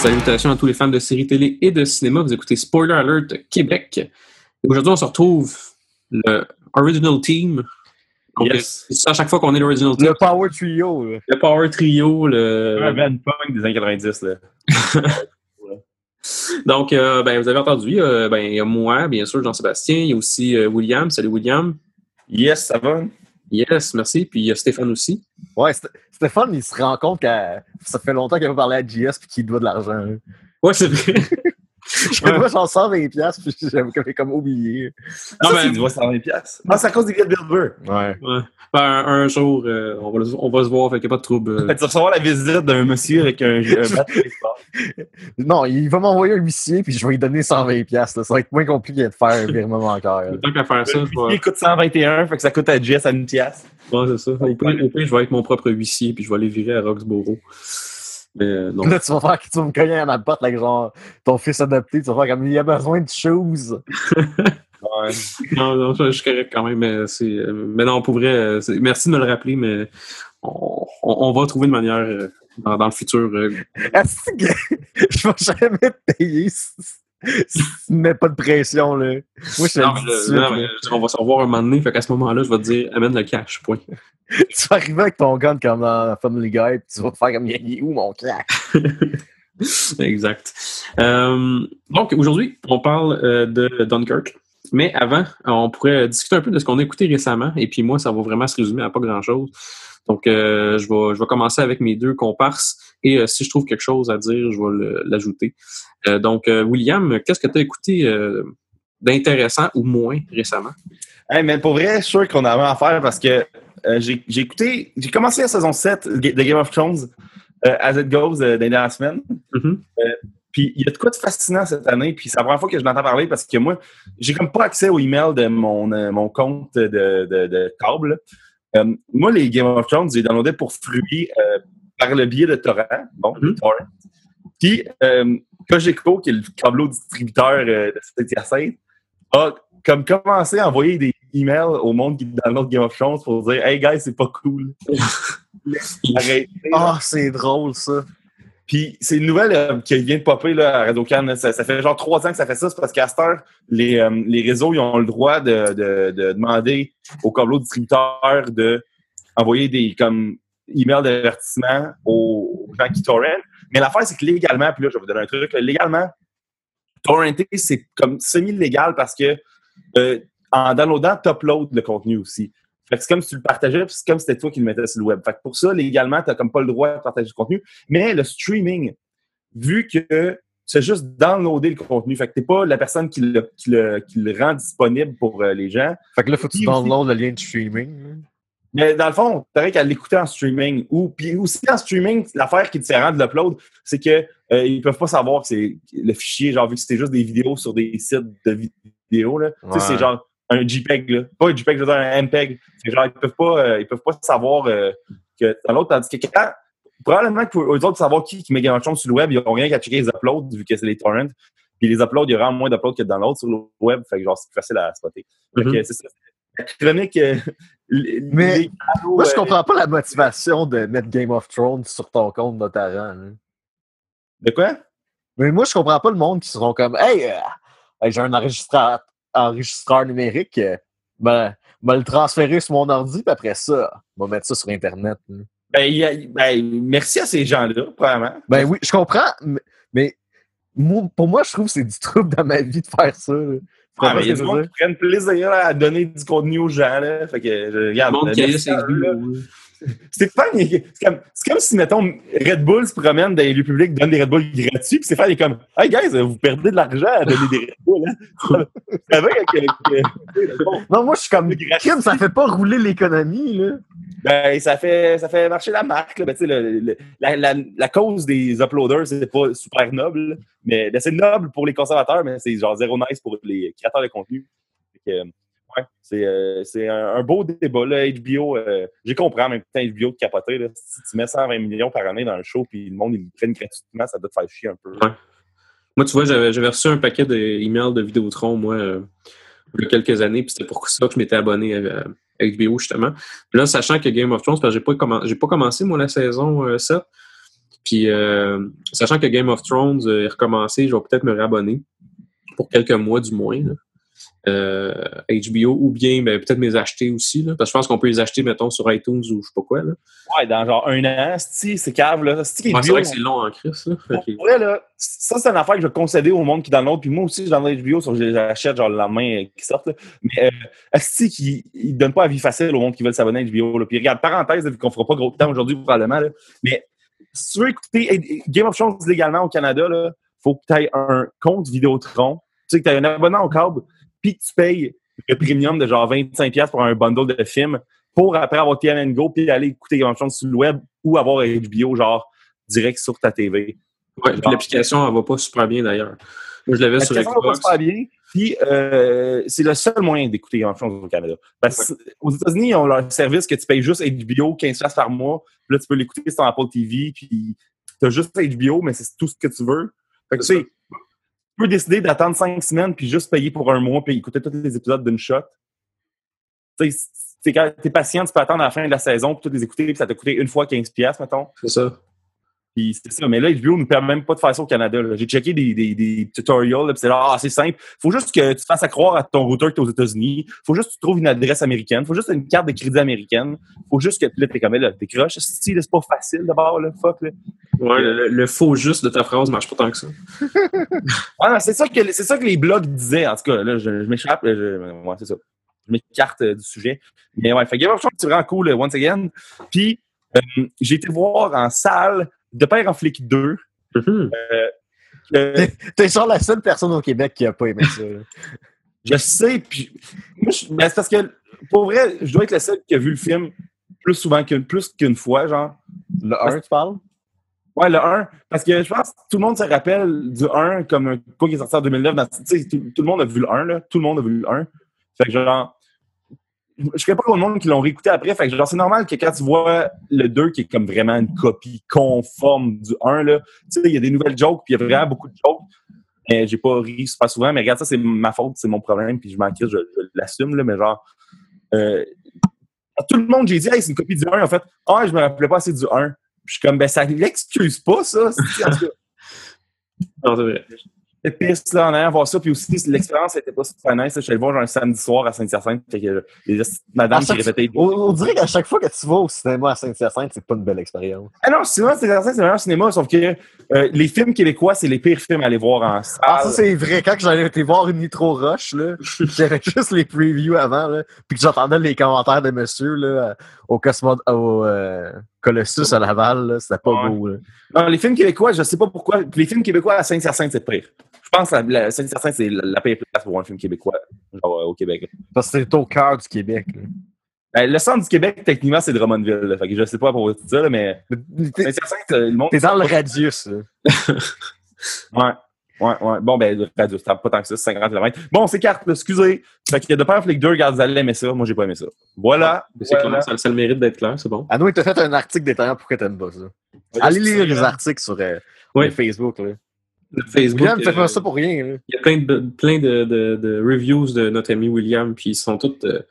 Salutations à tous les fans de séries télé et de cinéma. Vous écoutez Spoiler Alert Québec. Aujourd'hui, on se retrouve le Original Team. Donc, Yes. C'est ça à chaque fois qu'on est l'Original Team. Le Power Trio, là. Le Power Trio. Un Le... band punk des années 90, là. Donc, euh, ben, vous avez entendu, euh, ben, il y a moi, bien sûr, Jean-Sébastien. Il y a aussi euh, William. Salut William. Yes, ça va? Yes, merci. Puis il y a Stéphane aussi. Ouais, St- Stéphane, il se rend compte que ça fait longtemps qu'il a pas parlé à JS puis qu'il doit de l'argent. hein. Ouais, c'est vrai. Je moi, j'en sors 20$ piastres, puis j'avais comme, oublié. Non, ben- c'est du 120 piastres. Ah, c'est à cause des billets de Bilber. Ouais. Ouais. Ben, un, un jour, euh, on, va, le- on va se voir, fait qu'il n'y a pas de trouble. euh. Tu vas recevoir la visite d'un monsieur avec un. Non, il va m'envoyer un huissier, puis je vais lui donner 120$. piastres, là. Ça va être moins compliqué de faire un virement bancaire. Tant qu'à faire ça, Le huissier coûte 121, fait que ça coûte à Jess à une pièce. Ouais, c'est ça. Au pire, je vais être mon propre huissier, puis je vais aller virer à Roxboro. Mais euh, non. Là, tu vas faire que tu vas me cogner à ma porte, là, genre ton fils adopté, tu vas faire comme il a besoin de choses. Ouais. non, non, je, je suis correct quand même. Mais, c'est, euh, mais non, pour vrai, euh, merci de me le rappeler, mais on, on- on va trouver une manière dans, dans le futur. Est-ce que je vais jamais te payer si, si tu ne mets pas de pression, là? Moi, je te Non, mais suite, non, mais on va se revoir un moment donné, fait qu'à ce moment-là, je vais te dire amène le cash, point. Tu vas arriver avec ton gun comme dans Family Guy, puis tu vas faire comme il est où mon claque? exact. Euh, donc, aujourd'hui, on parle euh, de Dunkirk. Mais avant, on pourrait discuter un peu de ce qu'on a écouté récemment. Et puis moi, ça va vraiment se résumer à pas grand-chose. Donc, euh, je, vais, je vais commencer avec mes deux comparses. Et euh, si je trouve quelque chose à dire, je vais l'ajouter. Euh, donc, euh, William, qu'est-ce que tu as écouté euh, d'intéressant ou moins récemment? Hey, mais pour vrai, je suis sûr qu'on a à faire parce que euh, j'ai écouté, j'ai commencé la saison 7 de Game of Thrones euh, as it goes euh, les dernières semaines. Mhm. Puis il y a de quoi de fascinant cette année. Puis c'est la première fois que je l'entends parler parce que moi, j'ai comme pas accès aux emails de mon, euh, mon compte de, de, de câble. Euh, moi, les Game of Thrones, j'ai downloadé pour fruits euh, par le biais de torrent. Bon, Mhm. torrent. Puis euh, Cogeco, qui est le câbleau distributeur euh, de cette a comme commencé à envoyer des emails au monde qui download Game of Thrones pour dire Hey guys, c'est pas cool. Ah, c'est drôle, ça. Puis c'est une nouvelle euh, qui vient de popper là, à radio can ça, ça fait genre trois ans que ça fait ça. C'est parce qu'à cette heure, les, euh, les réseaux ils ont le droit de, de, de demander aux câbleaux distributeurs de envoyer des comme emails d'avertissement aux, aux gens qui torrent. Mais l'affaire, c'est que légalement, puis là, je vais vous donner un truc, là, légalement, torrenter, c'est comme semi-légal parce que euh, en downloadant, tu uploads le contenu aussi. Fait que c'est comme si tu le partageais, puis c'est comme si c'était toi qui le mettais sur le web. Fait que pour ça, légalement, tu comme pas le droit de partager le contenu. Mais le streaming, vu que c'est juste downloader le contenu, fait que t'es pas la personne qui le, qui le, qui le rend disponible pour euh, les gens. Fait que là, faut que tu downloads le lien de streaming. Mais dans le fond, t'aurais qu'à l'écouter en streaming. Ou puis aussi en streaming, l'affaire qui est différente de l'upload, c'est que euh, ils peuvent pas savoir que c'est le fichier, genre vu que c'était juste des vidéos sur des sites de vidéos, là. Tu sais, c'est genre un JPEG, là. Pas un JPEG, je veux dire un MPEG. C'est genre, ils peuvent pas, euh, ils peuvent pas savoir euh, que dans l'autre, tandis que quand, probablement que pour eux autres savoir qui, qui met Game of Thrones sur le web, ils ont rien qu'à checker les uploads, vu que c'est les torrents. Puis les uploads, il y a vraiment moins d'uploads que dans l'autre sur le web. Fait que genre, c'est plus facile à spotter. Fait que Mhm. c'est ça. La chronique, euh, les- Mais les canaux, Moi, je comprends pas la motivation de mettre Game of Thrones sur ton compte notarant. là. De quoi? Mais moi, je comprends pas le monde qui seront comme Hey, euh, hey, j'ai un enregistreur, enregistreur numérique, ben, ben le transférer sur mon ordi, puis après ça, va mettre ça sur Internet. là. Ben, il y a- ben, merci à ces gens-là, probablement. Ben oui, je comprends, mais, mais moi- pour moi, je trouve que c'est du trouble dans ma vie de faire ça. là. Ah, mais il y a du je monde qui prennent plaisir à donner du contenu aux gens. Là. Fait que, je, regarde, Le monde euh, qui a ses Stéphane, c'est comme, c'est comme si, mettons, Red Bull se promène dans les lieux publics, donne des Red Bull gratuits, puis Stéphane est comme Hey guys, vous perdez de l'argent à donner des Red Bull. Hein? Ça va Non, moi, je suis comme. Kim, ça fait pas rouler l'économie. là. ben, ça, fait, ça fait marcher la marque. Là. Ben, le- le- la, la, la cause des uploaders, c'est pas super noble, mais ben, c'est noble pour les conservateurs, mais c'est genre zéro nice pour les créateurs de contenu. Ouais, c'est euh, un, beau débat. Là, HBO, euh, j'ai compris en même temps HBO de capoter. Là, si tu mets 120 millions par année dans un show puis le monde ils le gratuitement, ça doit te faire chier un peu. Ouais. Moi, tu vois, j'avais reçu un paquet d'emails de Vidéotron, moi, euh, il y a quelques années, puis c'était pour ça que je m'étais abonné à, HBO, justement. Puis là, sachant que Game of Thrones, parce que j'ai pas, pas commencé, moi, la saison euh, 7, puis sachant que Game of Thrones est recommencé, je vais peut-être me réabonner pour quelques mois du moins. Euh, HBO ou bien ben, peut-être me les acheter aussi. Là, parce que je pense qu'on peut les acheter, mettons, sur iTunes ou je sais pas quoi. Là. Ouais, dans genre un an, c'est cave, là. Ouais, c'est HBO, vrai que c'est long en crise. Là. Vrai, là, ça, c'est une affaire que je vais concéder au monde qui download. Puis moi aussi, je download HBO, sur je les achète genre le lendemain euh, qui sortent. là. Mais euh, asti qui ne donne pas la vie facile au monde qui veulent s'abonner à HBO. Là. Puis regarde, parenthèse, vu qu'on fera pas gros temps aujourd'hui probablement. Là. Mais si tu veux écouter Game of Thrones légalement au Canada, il faut que tu aies un compte Vidéotron. Tu sais que tu as un abonnement au câble, puis tu payes le premium de genre 25$ pour un bundle de films pour après avoir TNN Go puis aller écouter of Thrones sur le web ou avoir HBO genre direct sur ta TV. Ouais, puis l'application, elle va pas super bien d'ailleurs. Moi, je l'avais sur L'application va pas Xbox. super bien. Puis, euh, c'est le seul moyen d'écouter of Thrones au Canada. Parce aux États-Unis, ils ont leur service que tu payes juste HBO 15$ piastres par mois. Puis là, tu peux l'écouter sur Apple TV. Puis, tu as juste HBO, mais c'est tout ce que tu veux. Fait que, tu sais, peux décider d'attendre 5 semaines puis juste payer pour un mois puis écouter tous les épisodes d'une shot. Tu sais, quand t'es patient, tu peux attendre à la fin de la saison pour tous les écouter puis ça t'a coûté une fois 15$, piastres, mettons. C'est ça. Puis ça. Mais là, HBO ne nous permet même pas de faire ça au Canada. J'ai checké des, des, des tutorials, là, c'est là, ah, c'est simple. Faut juste que tu te fasses à croire à ton routeur que t'es aux États-Unis. Faut juste que tu trouves une adresse américaine. Faut juste une carte de crédit américaine. Faut juste que là, t'es comme là, t'es croche. Si, c'est pas facile d'abord, là, fuck, là. Ouais, le, le faux juste de ta phrase marche pas tant que ça. Ah, c'est ça que, c'est ça que les blogs disaient. En tout cas, là, je, je m'échappe. ouais, c'est ça. Je m'écarte euh, du sujet. Mais ouais, fait que Game of Thrones, c'est vraiment cool, euh, once again. Puis, euh, j'ai été voir en salle de Père en flic 2. Mhm. euh, T'es genre la seule personne au Québec qui a pas aimé ça. Je sais, puis moi, je- ben, c'est parce que pour vrai, je dois être le seul qui a vu le film plus souvent qu'une plus qu'une fois, genre. Le 1, tu parles? Ouais, le 1. Parce que je pense que tout le monde se rappelle du 1 comme un quoi qui est sorti en 2009. dans- tu sais, tout, tout le monde a vu le 1, là. Tout le monde a vu le 1. Fait que genre, je connais pas le monde qui l'ont réécouté après. Fait que genre, c'est normal que quand tu vois le 2 qui est comme vraiment une copie conforme du 1, là, tu sais, il y a des nouvelles jokes, puis il y a vraiment beaucoup de jokes. Mais j'ai pas ri super souvent. Mais regarde, ça, c'est ma faute, c'est mon problème, puis je m'en je, je l'assume, là, mais genre. euh, tout le monde, j'ai dit, hey, c'est une copie du 1. En fait, ah, je me rappelais pas assez du 1. Puis je suis comme, ben, ça l'excuse pas, ça. C'est vrai. Pisse là en allant voir ça. Puis aussi, l'expérience n'était pas super nice. Je suis allé le voir genre, un samedi soir à Saint-Hyacinthe. Fait que euh, les madame À qui répétait. On, on dirait qu'à chaque fois que tu vas au cinéma à Saint-Hyacinthe, c'est pas une belle expérience. Ah non, sinon, Saint-Hyacinthe, c'est le meilleur cinéma. Sauf que euh, les films québécois, c'est les pires films à aller voir en salle. Ah, ça, c'est vrai. Quand j'allais été voir une Nitro Rush, là, j'avais juste les previews avant, là, puis que j'entendais les commentaires de monsieur là, au, Cosmo, au euh, Colossus à Laval. C'était pas Ouais. beau. Là. Non, les films québécois, je sais pas pourquoi. Les films québécois à Saint-Hyacinthe, c'est pire. Je pense que Saint-Hyacinthe, c'est la, la pire place pour un film québécois, genre euh, au Québec. Parce que c'était au cœur du Québec. là. Ben, le centre du Québec, techniquement, c'est Drummondville. là. Fait que je sais pas pour là, mais T'es euh, le monde. t'es dans le radius. Ouais. Ouais, ouais. Bon, ben, radio, c'est pas tant que ça, c'est 50 km. Bon, on s'écarte, là, excusez. Fait que de Père Flick 2, regarde, vous allez aimer ça. Moi, j'ai pas aimé ça. Voilà. Mais C'est Voilà. clair, ça, ça a le mérite d'être clair, c'est bon. Ah non, il t'a fait un article détaillant pourquoi t'aimes pas ça. Allez lire les articles sur euh, Facebook. Là. Le Facebook, William, fais euh, pas ça pour rien. là. il y a plein de, plein de, de, de reviews de notre ami William, puis ils sont toutes euh,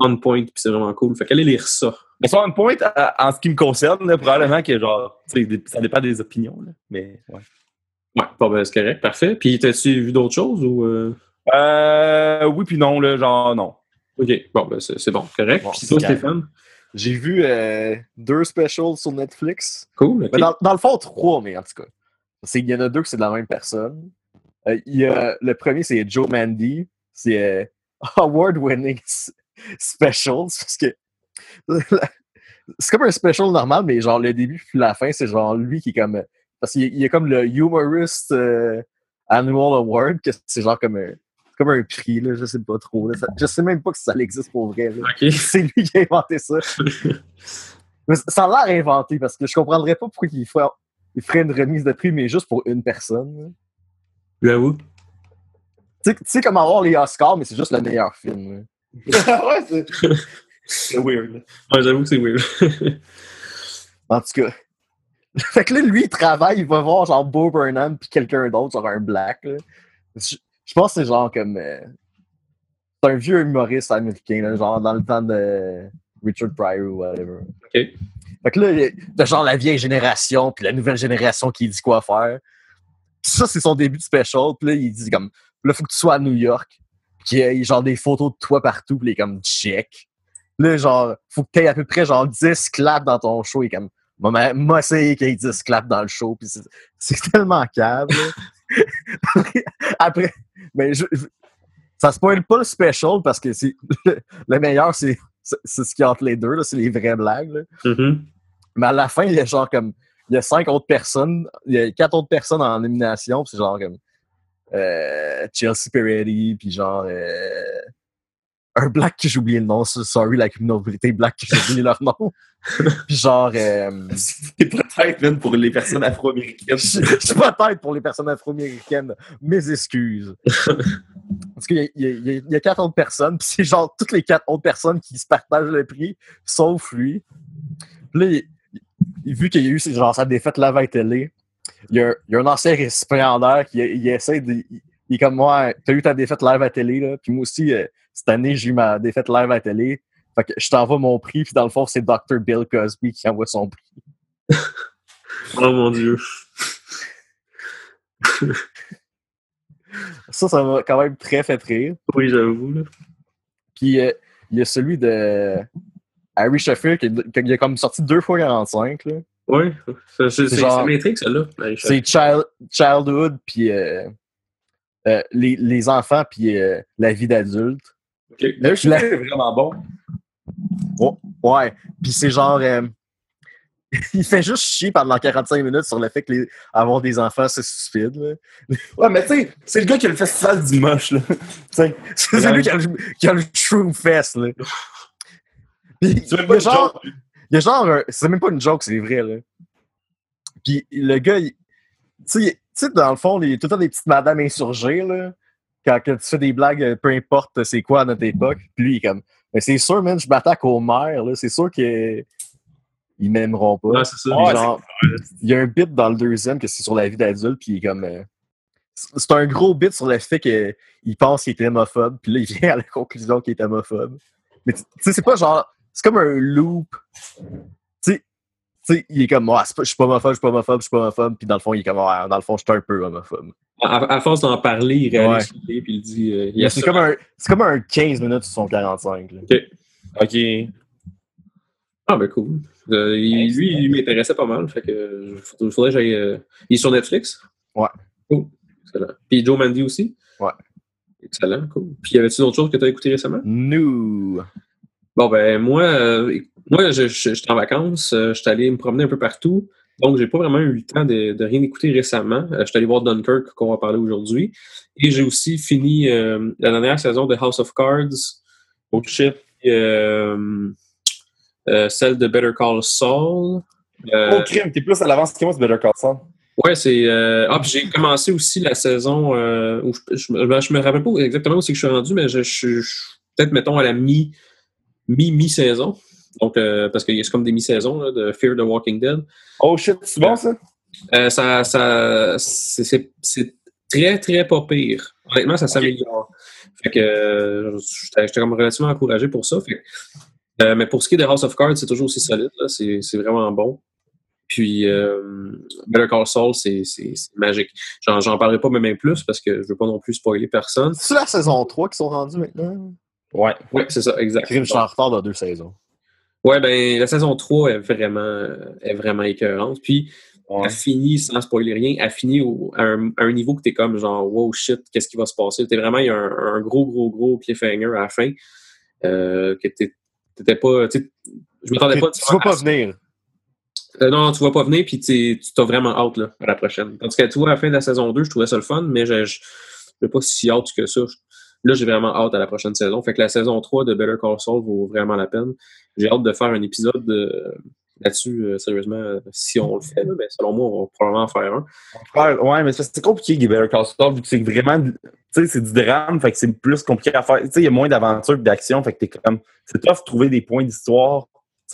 on point, puis c'est vraiment cool. Fait qu'allez lire ça. Mais sur un point, à- en ce qui me concerne, là, probablement que, genre, ça dépend des opinions, là. Mais, ouais. Ouais, bon, ben, c'est correct, parfait. Puis, t'as-tu vu d'autres choses ou. euh? Euh, oui, puis non, là, genre, non. Ok, bon, ben, c'est bon, correct. Bon, puis c'est toi. Stéphane? J'ai vu euh, deux specials sur Netflix. Cool, ok. Mais dans, dans le fond, trois, mais en tout cas. C'est- Il y en a deux que c'est de la même personne. Euh, il y a, le premier, c'est Joe Mandy. C'est euh, Award-winning specials. Parce que c'est comme un special normal, mais genre le début puis la fin, c'est genre lui qui est comme. Parce qu'il y a- comme le Humorist euh, Annual Award, que c'est genre comme un, comme un prix, là, je sais pas trop. là. Ça- je sais même pas si ça existe pour vrai. C'est lui qui a inventé ça. Mais ça a l'air inventé parce que je comprendrais pas pourquoi il ferait, il ferait une remise de prix, mais juste pour une personne. J'avoue. Tu sais- comme avoir les Oscars, mais c'est juste le meilleur film. ouais, c'est. C'est weird. Ouais, j'avoue que c'est weird. En tout cas, Fait que là, lui, il travaille, il va voir genre Bo Burnham puis quelqu'un d'autre, genre un black. là. Je, je pense que c'est genre comme. euh, c'est un vieux humoriste américain, là, genre dans le temps de Richard Pryor ou whatever. OK. Fait que là, t'as genre la vieille génération puis la nouvelle génération qui dit quoi faire. Ça, c'est son début de special. Puis là, il dit comme, là, faut que tu sois à New York. Puis il y a genre des photos de toi partout. Puis il est comme, check. Là, genre, faut que t'aies à peu près genre 10 claps dans ton show. Il est comme, moi, moi, c'est qu'il y ait 10 claps dans le show. Puis c'est- tellement câble. Après, mais je, je- ça spoil pas le special parce que c'est le meilleur, c'est ce qu'il y a entre les deux. là, C'est les vraies blagues. là. Mhm. Mais à la fin, il y a genre comme. Il y a cinq autres personnes. Il y a quatre autres personnes en élimination. puis C'est genre comme. euh, Chelsea Peretti, puis genre. euh, un black que j'ai oublié le nom. Sorry, la communauté black que j'ai oublié leur nom. puis genre. euh, C'est peut-être même pour les personnes afro-américaines. je suis pas tête pour les personnes afro-américaines. Mes excuses. Parce qu'il y, y a- y quatre autres personnes, puis c'est genre toutes les quatre autres personnes qui se partagent le prix, sauf lui. Puis là, il- il- vu qu'il y a eu genre sa défaite live à télé, il y a, il y a un ancien récipiendaire qui il essaie de. Il, est comme moi, t'as eu ta défaite live à télé, là, puis moi aussi, euh, cette année, j'ai eu ma défaite live à télé. Fait que je t'envoie mon prix, puis dans le fond, c'est Dr. Bill Cosby qui envoie son prix. Oh mon Dieu. Ça, ça m'a quand même très fait rire. Oui, j'avoue. là. Puis euh, il y a celui de Harry Sheffield qui, qui a comme sorti deux fois 45. Là. Oui, c'est- m'intrigue, celle-là. C'est child, Childhood, puis euh, euh, les, les enfants, puis euh, la vie d'adulte. OK. Là, je La- c'est vraiment bon. Ouais. Puis c'est genre. euh, il fait juste chier pendant 45 minutes sur le fait que les, avoir des enfants, c'est stupide. là. Ouais, mais tu sais, c'est le gars qui a le festival du moche, là. C'est lui qui a, le, qui a le Shroom Fest. Là. Puis, c'est même il y pas a une genre, joke. Il y a genre, un- c'est même pas une joke, c'est vrai, là. Puis le gars, il- tu sais, sais, dans le fond, tout le temps des petites madames insurgées, là. Quand, quand tu fais des blagues, euh, peu importe c'est quoi à notre époque. Puis lui, il est comme, mais c'est sûr, man, je m'attaque aux mères, là. C'est sûr qu'ils m'aimeront pas. Ouais, c'est ça. Genre, il y a un bit dans le deuxième que c'est sur la vie d'adulte, puis il est comme. euh, c'est un gros bit sur le fait qu'il pense qu'il est homophobe, puis là, il vient à la conclusion qu'il est homophobe. Mais tu sais, c'est pas genre. C'est comme un loop. Tu sais, il est comme, ah, c'est pas- je suis pas homophobe, je suis pas homophobe, je suis pas homophobe, puis dans le fond, il est comme, ah, dans le fond, je suis un peu homophobe. À, à force d'en parler, il réalise puis il dit. euh, C'est comme, un- c'est comme un 15 minutes sur son 45. là. OK. Ah, ben cool. Euh, il- lui, il m'intéressait pas mal. Fait que il faudrait que j'aille. euh, Il est sur Netflix? Ouais. Cool. Excellent. Puis Joe Mandy aussi? Ouais. Excellent, cool. Puis y avait-tu d'autres choses que tu as écoutées récemment? Nous. Bon, ben, moi, euh, moi, je, je- j'étais en vacances, euh, j'étais allé me promener un peu partout. Donc, j'ai pas vraiment eu le temps de, de rien écouter récemment. Euh, j'étais allé voir Dunkirk, qu'on va parler aujourd'hui. Et j'ai aussi fini euh, la dernière saison de House of Cards. Oh shit. euh, euh, celle de Better Call Saul. Oh crime, t'es plus à l'avance que moi, c'est Better Call Saul. Ouais, c'est. Ah, j'ai commencé aussi la saison où je, je, me- je rappelle pas exactement où c'est que je suis rendu, mais je, je- je- peut-être mettons à la mi mi mi saison. Donc euh, parce qu'il y a c'est comme des mi-saisons de Fear the Walking Dead. Oh shit, c'est bon ça? Euh, ça, ça c'est, très très pas pire. Honnêtement, ça s'améliore. Fait que euh, j'étais, comme relativement encouragé pour ça. Fait que, euh, mais pour ce qui est de House of Cards, c'est toujours aussi solide. C'est, vraiment bon. Puis Better Call Saul, c'est, magique. J'en, j'en parlerai pas même plus parce que je veux pas non plus spoiler personne. C'est la saison 3 qui sont rendus maintenant? Ouais. Ouais, c'est ça, exact. Crime, je suis en retard dans deux saisons. Ouais, ben la saison 3 est vraiment, est vraiment écœurante. Puis Ouais. elle finit, sans spoiler rien, elle finit au- à, un, à un niveau que t'es comme genre wow shit, qu'est-ce qui va se passer? T'es vraiment, il y a un, un gros, gros, gros cliffhanger à la fin. Euh, que t'es- t'étais pas. Je m'attendais pas. Tu vas pas venir. Euh, non, tu vas pas venir, puis t'es- tu t'as vraiment hâte là, à la prochaine. Tandis que tu vois, à la fin de la saison 2, je trouvais ça le fun, mais je n'ai pas si hâte que ça. Là, j'ai vraiment hâte à la prochaine saison. Fait que la saison 3 de Better Call Saul vaut vraiment la peine. J'ai hâte de faire un épisode euh, là-dessus, euh, sérieusement, si on le fait. Là, ben, selon moi, on va probablement en faire un. Ouais, mais c'est compliqué, Better Call Saul, vu que c'est vraiment, tu sais, c'est du drame, fait que c'est plus compliqué à faire. Tu sais, il y a moins d'aventure que d'action, fait que t'es comme, c'est tough de trouver des points d'histoire,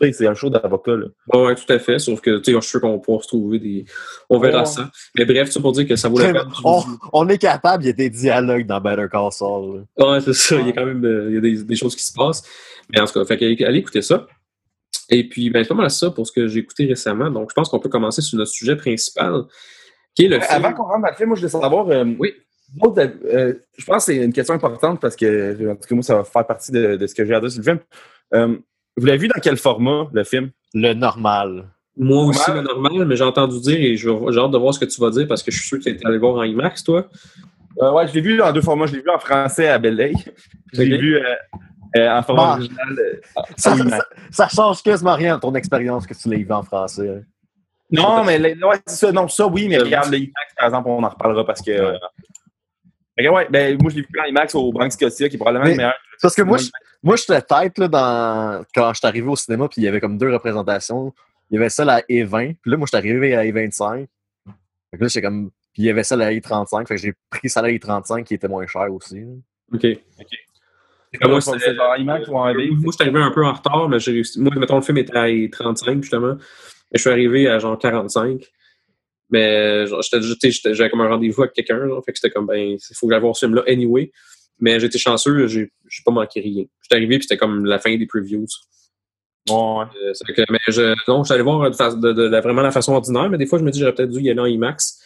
sais, c'est un show d'avocat, là. Ouais, ouais, tout à fait. Sauf que, tu sais, je suis sûr qu'on pourra se trouver des. On verra Ouais. ça. Mais bref, c'est pour dire que ça vaut la peine. on, on est capable, il y a des dialogues dans Better Call Saul. Ouais, c'est ça. Il y a quand même euh, il y a des, des choses qui se passent. Mais en tout cas, fait allez écouter ça. Et puis, ben, c'est pas mal ça pour ce que j'ai écouté récemment. Donc, je pense qu'on peut commencer sur notre sujet principal, qui est le film. Avant qu'on rentre dans le film, moi, je voulais savoir. euh, Oui. euh, je pense que c'est une question importante parce que, en tout cas, moi, ça va faire partie de, de ce que j'ai à dire sur le film. Euh, vous l'avez vu dans quel format, le film? Le normal. Moi aussi, Normal. le normal, mais j'ai entendu dire et j'ai hâte de voir ce que tu vas dire parce que je suis sûr que tu es allé voir en IMAX, toi. Euh, ouais, je l'ai vu en deux formats. Je l'ai vu en français à Belley. Je l'ai vu euh, euh, en format Ah. original. euh, Ça, ça, ça change quasiment rien de ton expérience que tu l'as vu en français. hein. Non, mais le- ouais, ça. Non, ça, oui, mais regarde, le IMAX, par exemple, on en reparlera parce que. euh, ouais, ben, moi, je l'ai vu en IMAX au Bank Scotia, qui est probablement Mais- le meilleur. Parce que moi, je- moi, j'étais tête là, dans... quand je suis arrivé au cinéma, puis il y avait comme deux représentations. Il y avait celle à E20, puis là, moi, je suis arrivé à E25. Fait que là, comme. Puis il y avait celle à E35, fait que j'ai pris celle à E35 qui était moins cher aussi. là. OK. Comme Moi, IMAX ou en je suis arrivé un peu en retard, mais j'ai réussi. Moi, mettons, le film était à 35, justement. Et je suis arrivé à genre 45. Mais j'étais, j'avais comme un rendez-vous avec quelqu'un. genre, Fait que c'était comme, ben, il faut que j'aille voir ce film-là anyway. Mais j'étais chanceux, j'ai, j'ai pas manqué rien. J'étais arrivé, puis c'était comme la fin des previews. Ouais. Euh, c'est que- mais je, non, j'allais voir de, de- de la- vraiment la façon ordinaire, mais des fois, je me dis, j'aurais peut-être dû y aller en IMAX.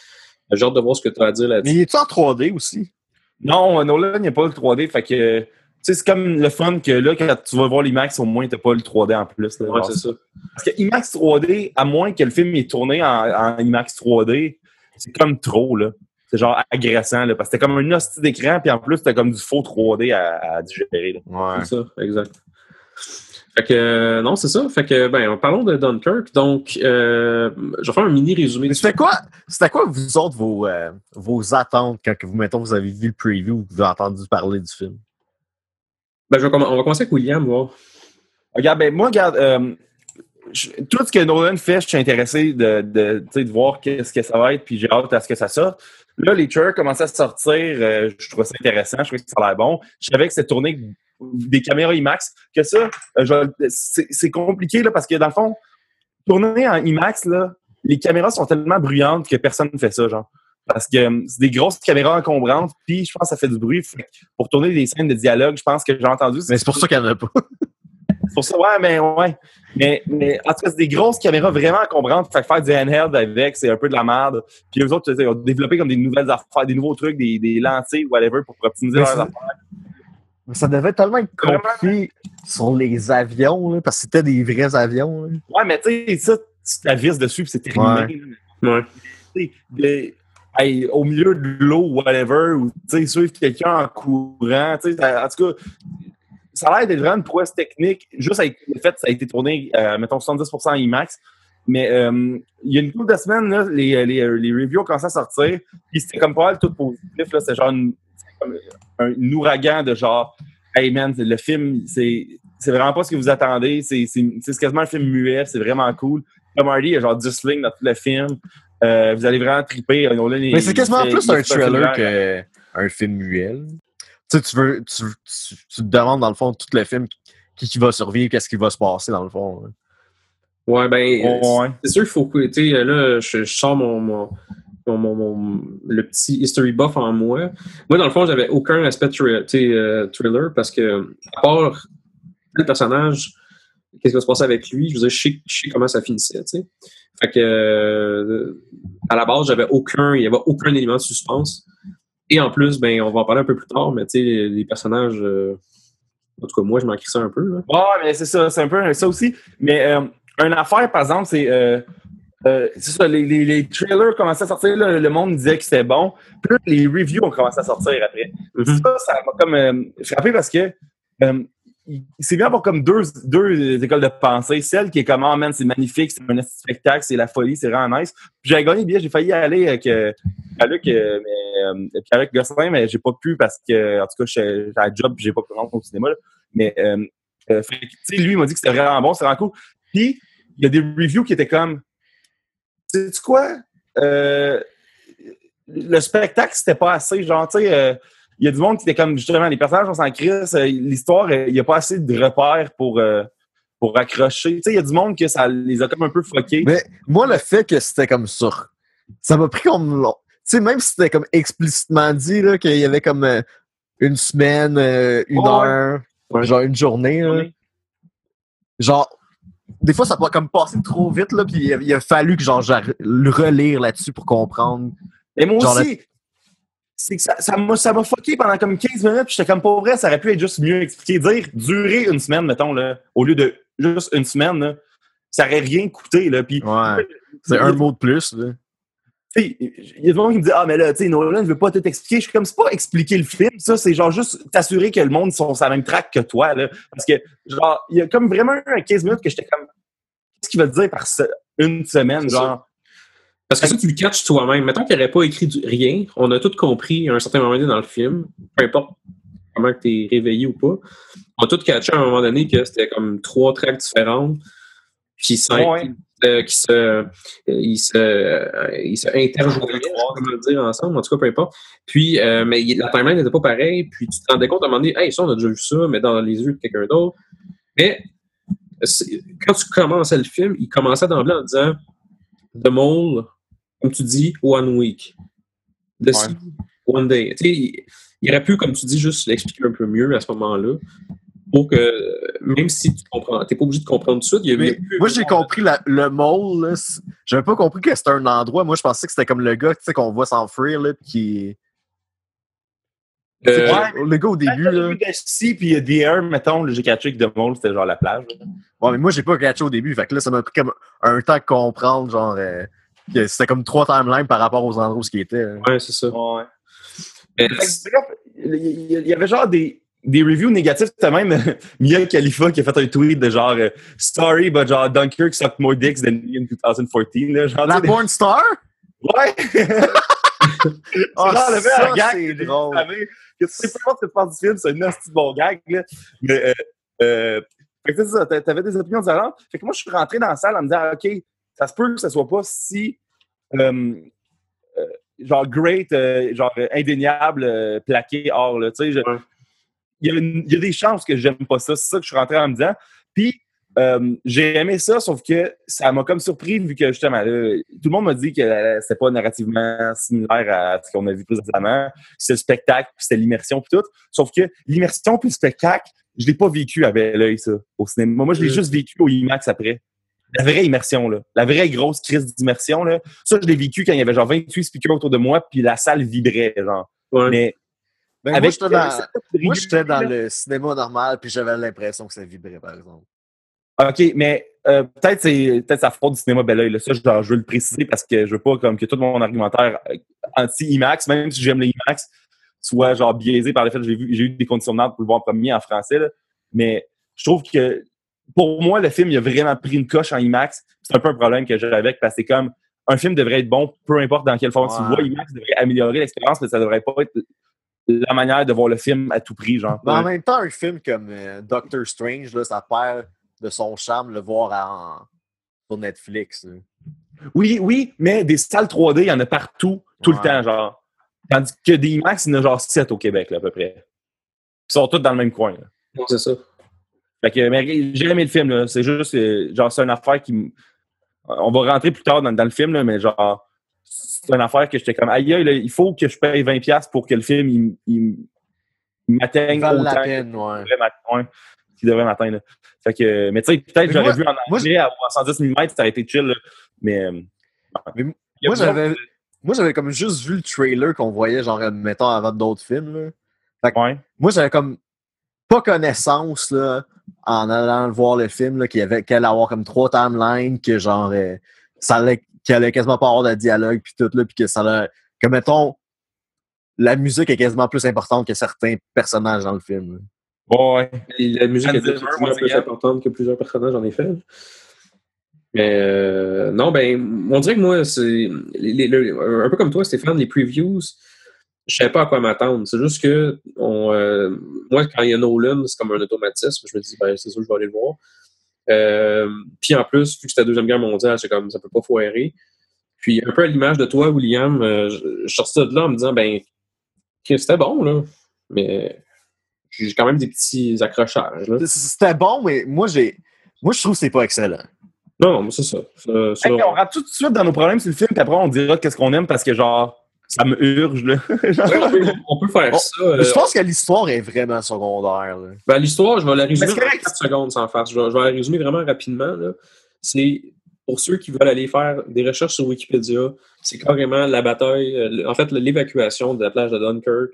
J'ai hâte de voir ce que tu as à dire Mais là-dessus. il est-tu en 3D aussi? Non, Nolan, il n'y a pas le 3D. Fait que, tu sais, c'est comme le fun que là, quand tu vas voir l'IMAX, au moins, tu pas le 3D en plus. là. Ouais, c'est ça. Parce que IMAX 3D, à moins que le film est tourné en, en IMAX 3D, c'est comme trop, là. C'est genre agressant, là. Parce que c'était comme un hostie d'écran, puis en plus, c'était comme du faux 3D à, à digérer, là. Ouais. C'est ça, exact. Fait que, euh, non, c'est ça. Fait que, ben, parlons de Dunkirk. Donc, euh, je vais faire un mini résumé. Mais c'était quoi, c'était quoi, vous autres, vos, euh, vos attentes quand que vous, mettons, vous avez vu le preview ou que vous avez entendu parler du film? Ben, je vais on va commencer avec William, voir. Regarde, ben, moi, regarde, euh, tout ce que Nolan fait, je suis intéressé de, de, de voir qu'est-ce que ça va être, puis j'ai hâte à ce que ça sorte. Là, les trailers commençaient à sortir, euh, je trouvais ça intéressant, je trouvais que ça a l'air bon. Je savais que c'était tourné des caméras IMAX, que ça, euh, c'est compliqué, là, parce que dans le fond, tourner en IMAX, là, les caméras sont tellement bruyantes que personne ne fait ça, genre. Parce que euh, c'est des grosses caméras encombrantes, puis je pense que ça fait du bruit. Fait pour tourner des scènes de dialogue, je pense que j'ai entendu. Mais c'est pour ça qu'il n'y en a pas. C'est pour ça, ouais, mais ouais. Mais, mais en tout cas, c'est des grosses caméras vraiment encombrantes. Fait que faire du handheld avec, c'est un peu de la merde. Puis eux autres, tu sais, ils ont développé comme des nouvelles affaires, des nouveaux trucs, des, des lentilles, whatever, pour optimiser Mais leurs affaires. Mais ça devait tellement être compliqué sur les avions, là, parce que c'était des vrais avions. là. Ouais, mais tu sais, ça, tu t'avises dessus, puis c'est terminé. Ouais. Tu sais, de- au milieu de l'eau, whatever, ou suivre quelqu'un en courant, en tout cas, ça a l'air d'être vraiment une prouesse technique, juste avec le fait que ça a été tourné, euh, mettons, 70% IMAX. Mais euh, il y a une couple de semaines, là, les, les, les reviews ont commencé à sortir, puis c'était comme pas mal tout positif, c'est genre un, ouragan de genre, hey man, le film, c'est vraiment pas ce que vous attendez, c'est quasiment un film muet, c'est vraiment cool. Tom Hardy, il y a genre 10 lignes dans tout le film. Euh, vous allez vraiment triper. Il- Mais c'est quasiment plus un il- trailer qu'un film muet. là. Tu sais, tu veux, tu, tu, tu te demandes dans le fond tout le film qui, qui va survivre, qu'est-ce qui va se passer dans le fond. là. Ouais, ben, Ouais. c'est sûr qu'il faut que, tu sais, là, je, je sors mon, mon, mon, mon- mon- le petit history buff en moi. Moi, dans le fond, j'avais aucun aspect euh, thriller parce que, à part le personnage, qu'est-ce qui va se passer avec lui, je veux dire, je sais, je sais comment ça finissait, tu sais. Fait que, euh, à la base, j'avais aucun, il n'y avait aucun élément de suspense. Et en plus, ben, on va en parler un peu plus tard, mais tu sais, les, personnages, euh, en tout cas, moi, je m'en crie ça un peu, là. Mais c'est ça, c'est un peu ça aussi. Mais euh, une affaire, par exemple, c'est. euh, c'est ça, les, les, les trailers commençaient à sortir, là, le monde disait que c'était bon. Puis là, les reviews ont commencé à sortir après. Mhm. Ça, ça m'a comme euh, frappé parce que euh, c'est bien avoir comme deux, deux écoles de pensée. Celle qui est comme, oh man, c'est magnifique, c'est un spectacle, c'est la folie, c'est vraiment nice. J'ai gagné bien, j'ai failli aller avec, euh, avec, euh, mais, euh, Gosselin, mais j'ai pas pu parce que, en tout cas, à la job j'ai pas pu rentrer au cinéma. Mais, euh, tu sais, lui, il m'a dit que c'était vraiment bon, c'était vraiment cool. Puis, il y a des reviews qui étaient comme, sais-tu quoi? Le spectacle, c'était pas assez. Genre, tu sais, il y a du monde qui était comme, justement, les personnages, on s'en crisse. euh, L'histoire, euh, il n'y a pas assez de repères pour, euh, pour accrocher. Tu sais, il y a du monde que ça les a comme un peu fuckés. Mais moi, le fait que c'était comme ça, ça m'a pris comme long. Tu sais, même si c'était comme explicitement dit qu'il y avait comme euh, une semaine, euh, une heure, Ouais. genre une journée, genre, des fois, ça peut comme passer trop vite, là, puis il a, il a fallu que genre, relire là-dessus pour comprendre. Et moi Genre aussi, c'est que ça ça m'a ça m'a fucké pendant comme 15 minutes, puis j'étais comme pas vrai, ça aurait pu être juste mieux expliqué. Dire durer une semaine, mettons, là, au lieu de juste une semaine, là, ça aurait rien coûté. Là. Puis, Ouais. C'est un mot de plus, là. il y a des gens qui me disent Ah, mais là, tu sais, Nolan ne veut pas tout expliquer. Je suis comme, c'est pas expliquer le film, ça, c'est genre juste t'assurer que le monde sont sur la même track que toi. Là. Parce que, genre, il y a comme vraiment un 15 minutes que j'étais comme, qu'est-ce qu'il te dire par une semaine, genre? Parce que ça, tu le catches toi-même. Mettons qu'il n'aurait pas écrit du- rien, on a tout compris à un certain moment donné dans le film, peu importe comment tu es réveillé ou pas, on a tout catché à un moment donné que c'était comme trois tracks différentes qui, s'in- Ouais. euh, qui se, euh, ils se, euh, ils se pas comment le dire ensemble, en tout cas, peu importe. Puis, euh, mais la timeline n'était pas pareille, puis tu te rendais compte à un moment donné, hey, ça, on a déjà vu ça, mais dans les yeux de quelqu'un d'autre. Mais quand tu commençais le film, il commençait d'emblée en disant The Mole, comme tu dis, one week. The Ouais. Sea, one day. Tu sais, il, il aurait pu, comme tu dis, juste l'expliquer un peu mieux à ce moment-là. Pour que, même si tu comprends, t'es pas obligé de comprendre tout de suite. Il y Mais moi, j'ai compris la- le c'est- J'avais pas compris que c'était un endroit. Moi, je pensais que c'était comme le gars, tu sais, qu'on voit s'enfuir, là, puis qui. Euh, Ouais. Le gars au début, là. Vu si puis The Air, mettons, j'ai catché que The Mole, c'était genre la plage. là. Ouais, mais moi, j'ai pas catché au début. Fait que là, ça m'a pris comme un temps de comprendre, genre, euh, c'était comme trois timelines par rapport aux endroits où ce qui était. là. Ouais, c'est ça. Ouais. Mais- Fait que, bref, il y- avait genre des, des reviews négatifs. T'as même Mia Khalifa qui a fait un tweet de genre euh, Story, but genre Dunkirk sucked more dicks than me in 2014. Là, genre, La Born Star? Ouais! Genre le ça, c'est drôle. Que tu sais ce que tu penses du film, c'est un nasty bon gag. Là. Mais, euh, euh, fait que c'est ça, t'a- t'avais des opinions différentes. Fait que moi, je suis rentré dans la salle en me disant, OK, ça se peut que ce soit pas si, euh, euh, genre, great, euh, genre, indéniable, plaqué hors, là. Tu sais, je- Ouais. il y, a une- il y a des chances que j'aime pas ça. C'est ça que je suis rentré en me disant. Puis, j'ai aimé ça, sauf que ça m'a comme surpris vu que justement, là, tout le monde m'a dit que c'était pas narrativement similaire à ce qu'on a vu précédemment. C'était le spectacle, puis c'était l'immersion, puis tout. Sauf que l'immersion puis le spectacle, je l'ai pas vécu avec l'œil, ça, au cinéma. Moi, je l'ai juste vécu au IMAX après. La vraie immersion, là. La vraie grosse crise d'immersion, là. Ça, je l'ai vécu quand il y avait genre 28 speakers autour de moi, puis la salle vibrait, genre. Ouais. Mais Ben, moi, avec dans, moi, j'étais dans rigueur, le cinéma normal, puis j'avais l'impression que ça vibrait, par exemple. OK, mais euh, peut-être c'est peut-être sa faute du cinéma bel oeil. là. Ça, genre, je veux le préciser parce que je veux pas comme que tout mon argumentaire euh, anti-IMAX, même si j'aime les IMAX, soit genre biaisé par le fait que j'ai vu j'ai eu des conditions de merde pour le voir en premier en français. là. Mais je trouve que pour moi, le film il a vraiment pris une coche en IMAX. C'est un peu un problème que j'ai avec parce que c'est comme un film devrait être bon, peu importe dans quelle forme tu le vois. IMAX devrait améliorer l'expérience, mais ça devrait pas être la manière de voir le film à tout prix. Genre. Mais en même temps, un film comme euh, Doctor Strange, là, ça perd de son charme de le voir en- sur Netflix. là. Oui, oui, mais des salles 3D, il y en a partout, tout Ouais. le temps, genre. Tandis que des IMAX, il y en a genre 7 au Québec, là, à peu près. Ils sont tous dans le même coin. là. C'est ça. Fait que, mais j'ai aimé le film, là. C'est juste, euh, genre, c'est une affaire qui. m- On va rentrer plus tard dans, dans le film, là, mais genre, c'est une affaire que j'étais comme, aïe, il faut que je paye 20$ pour que le film, il, il- il m'atteigne autant la peine, ouais. qu'il devrait m'atteindre. Fait que, mais tu sais, peut-être Mais j'aurais vu en anglais à, à 110 mm, ça aurait été chill, là. Mais. euh, Mais Moi, j'avais moi, j'avais comme juste vu le trailer qu'on voyait, genre, mettons, avant d'autres films. Là. Ouais. Moi, j'avais comme pas connaissance, là, en allant voir le film, là, qu'il y avait, allait avoir comme trois timelines, que genre, euh, ça allait, qu'il allait quasiment pas avoir de dialogue, puis tout, là, puis que ça allait, que mettons, la musique est quasiment plus importante que certains personnages dans le film. là. Ouais. Et La musique est plus again. importante que plusieurs personnages, en effet. Mais euh, non, ben, on dirait que moi, c'est les- les- le- un peu comme toi, Stéphane, les previews, je savais pas à quoi m'attendre. C'est juste que on, euh, moi, quand il y a Nolan, c'est comme un automatisme. Je me dis, ben, c'est sûr, je vais aller le voir. Euh, puis en plus, vu que c'était la Deuxième Guerre mondiale, c'est comme ça peut pas foirer. Puis un peu à l'image de toi, William, euh, je, je sortais de là en me disant, ben, c'était bon, là. Mais j'ai quand même des petits accrochages. Là. C'était bon, mais moi, j'ai. Moi, je trouve que c'est pas excellent. Non, non, c'est ça. Ça- ça- Hey, on rentre tout de suite dans nos problèmes sur le film, puis après, on dira qu'est-ce qu'on aime parce que, genre, ça me urge, là. Ouais, on, peut, faire ça. euh, je pense que l'histoire est vraiment secondaire. là. Ben, l'histoire, je vais la résumer en correct. 4 secondes sans farce. Je vais, je vais la résumer vraiment rapidement. là. C'est pour ceux qui veulent aller faire des recherches sur Wikipédia, c'est carrément la bataille, euh, en fait, l'évacuation de la plage de Dunkirk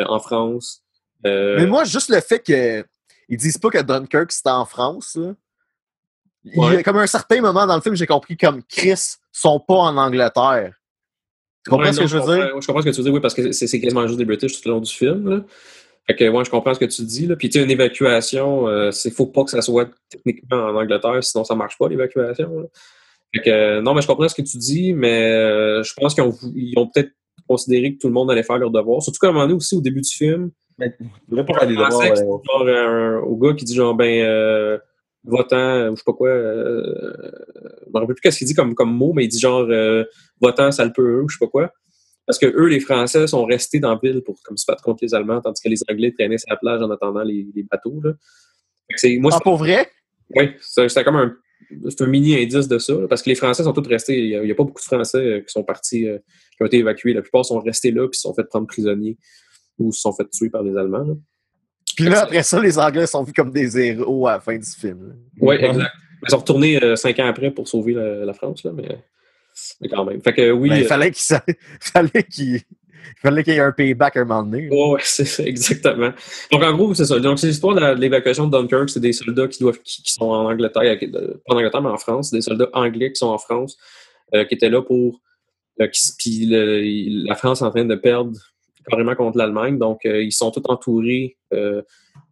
euh, en France. Euh, Mais moi, juste le fait que ils disent pas que Dunkirk c'était en France, là. Il y a Ouais. comme un certain moment dans le film, j'ai compris comme Chris sont pas en Angleterre. Tu comprends ouais, ce non, que je veux comprends- dire? Je comprends ce que tu veux dire, oui, parce que c'est quasiment juste des British tout le long du film. Là. Fait que, ouais, je comprends ce que tu dis. Là. Puis, tu sais, une évacuation, euh, c'est faut pas que ça soit techniquement en Angleterre, sinon ça marche pas, l'évacuation. Fait que, euh, non, mais je comprends ce que tu dis, mais euh, je pense qu'ils ont, peut-être considéré que tout le monde allait faire leur devoir. Surtout qu'à un moment donné aussi, au début du film, Mais, je voudrais pas faire des devoirs, sexe, ouais. genre, un- au gars qui dit genre, ben, euh, votant, ou je sais pas quoi, euh, je me rappelle plus qu'est-ce qu'il dit comme, comme mot, mais il dit genre, euh, votant, ça le peut eux, ou je sais pas quoi. Parce que eux, les Français, sont restés dans la ville pour comme se battre contre les Allemands, tandis que les Anglais traînaient sur la plage en attendant les, les bateaux. Là. Moi, Ah, pour vrai? oui, c'est c'est comme un, un mini indice de ça, là, parce que les Français sont tous restés. Il n'y a, pas beaucoup de Français euh, qui sont partis, euh, qui ont été évacués. La plupart sont restés là puis se sont fait prendre prisonniers ou se sont fait tuer par les Allemands. là. Puis là, après ça, les Anglais sont vus comme des héros à la fin du film. Oui, exact. Ils sont retournés euh, cinq ans après pour sauver la, la France, là, mais, mais quand même. Fait que oui. Ben, il euh, fallait qu'il fallait qu'il fallait qu'il y ait un payback à un moment donné. là. Ouais, c'est ça, exactement. Donc, en gros, c'est ça. Donc, c'est l'histoire de l'évacuation de Dunkirk. C'est des soldats qui, doivent, qui, qui sont en Angleterre, pas en Angleterre, mais en France. Des soldats anglais qui sont en France, euh, qui étaient là pour. euh, qui- puis le- la France est en train de perdre carrément contre l'Allemagne. Donc, euh, ils sont tous entourés euh,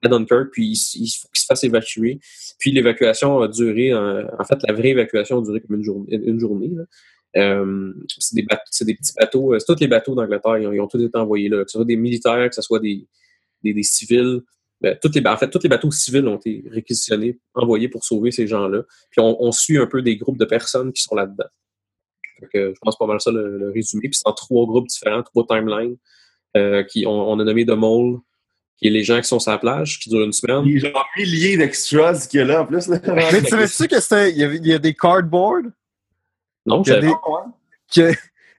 à Dunkirk, puis il, faut qu'ils se fassent évacuer. Puis l'évacuation a duré, euh, en fait, la vraie évacuation a duré comme une journée. C'est des, petits bateaux. C'est tous les bateaux d'Angleterre. Ils ont, tous été envoyés là. Que ce soit des militaires, que ce soit des, des, civils. Ben, toutes les, en fait, tous les bateaux civils ont été réquisitionnés, envoyés pour sauver ces gens-là. Puis on, suit un peu des groupes de personnes qui sont là-dedans. Je pense pas mal ça le, le résumé. Puis c'est en trois groupes différents, trois timelines. Euh, qui, on, on a nommé The Mole, qui est les gens qui sont sur la plage, qui durent une semaine. Il y a genre milliers d'extras qu'il y a là, en plus. Là. Mais tu savais-tu que c'était. Il y, avait- il y a des cardboard? Non, j'avais des- pas. que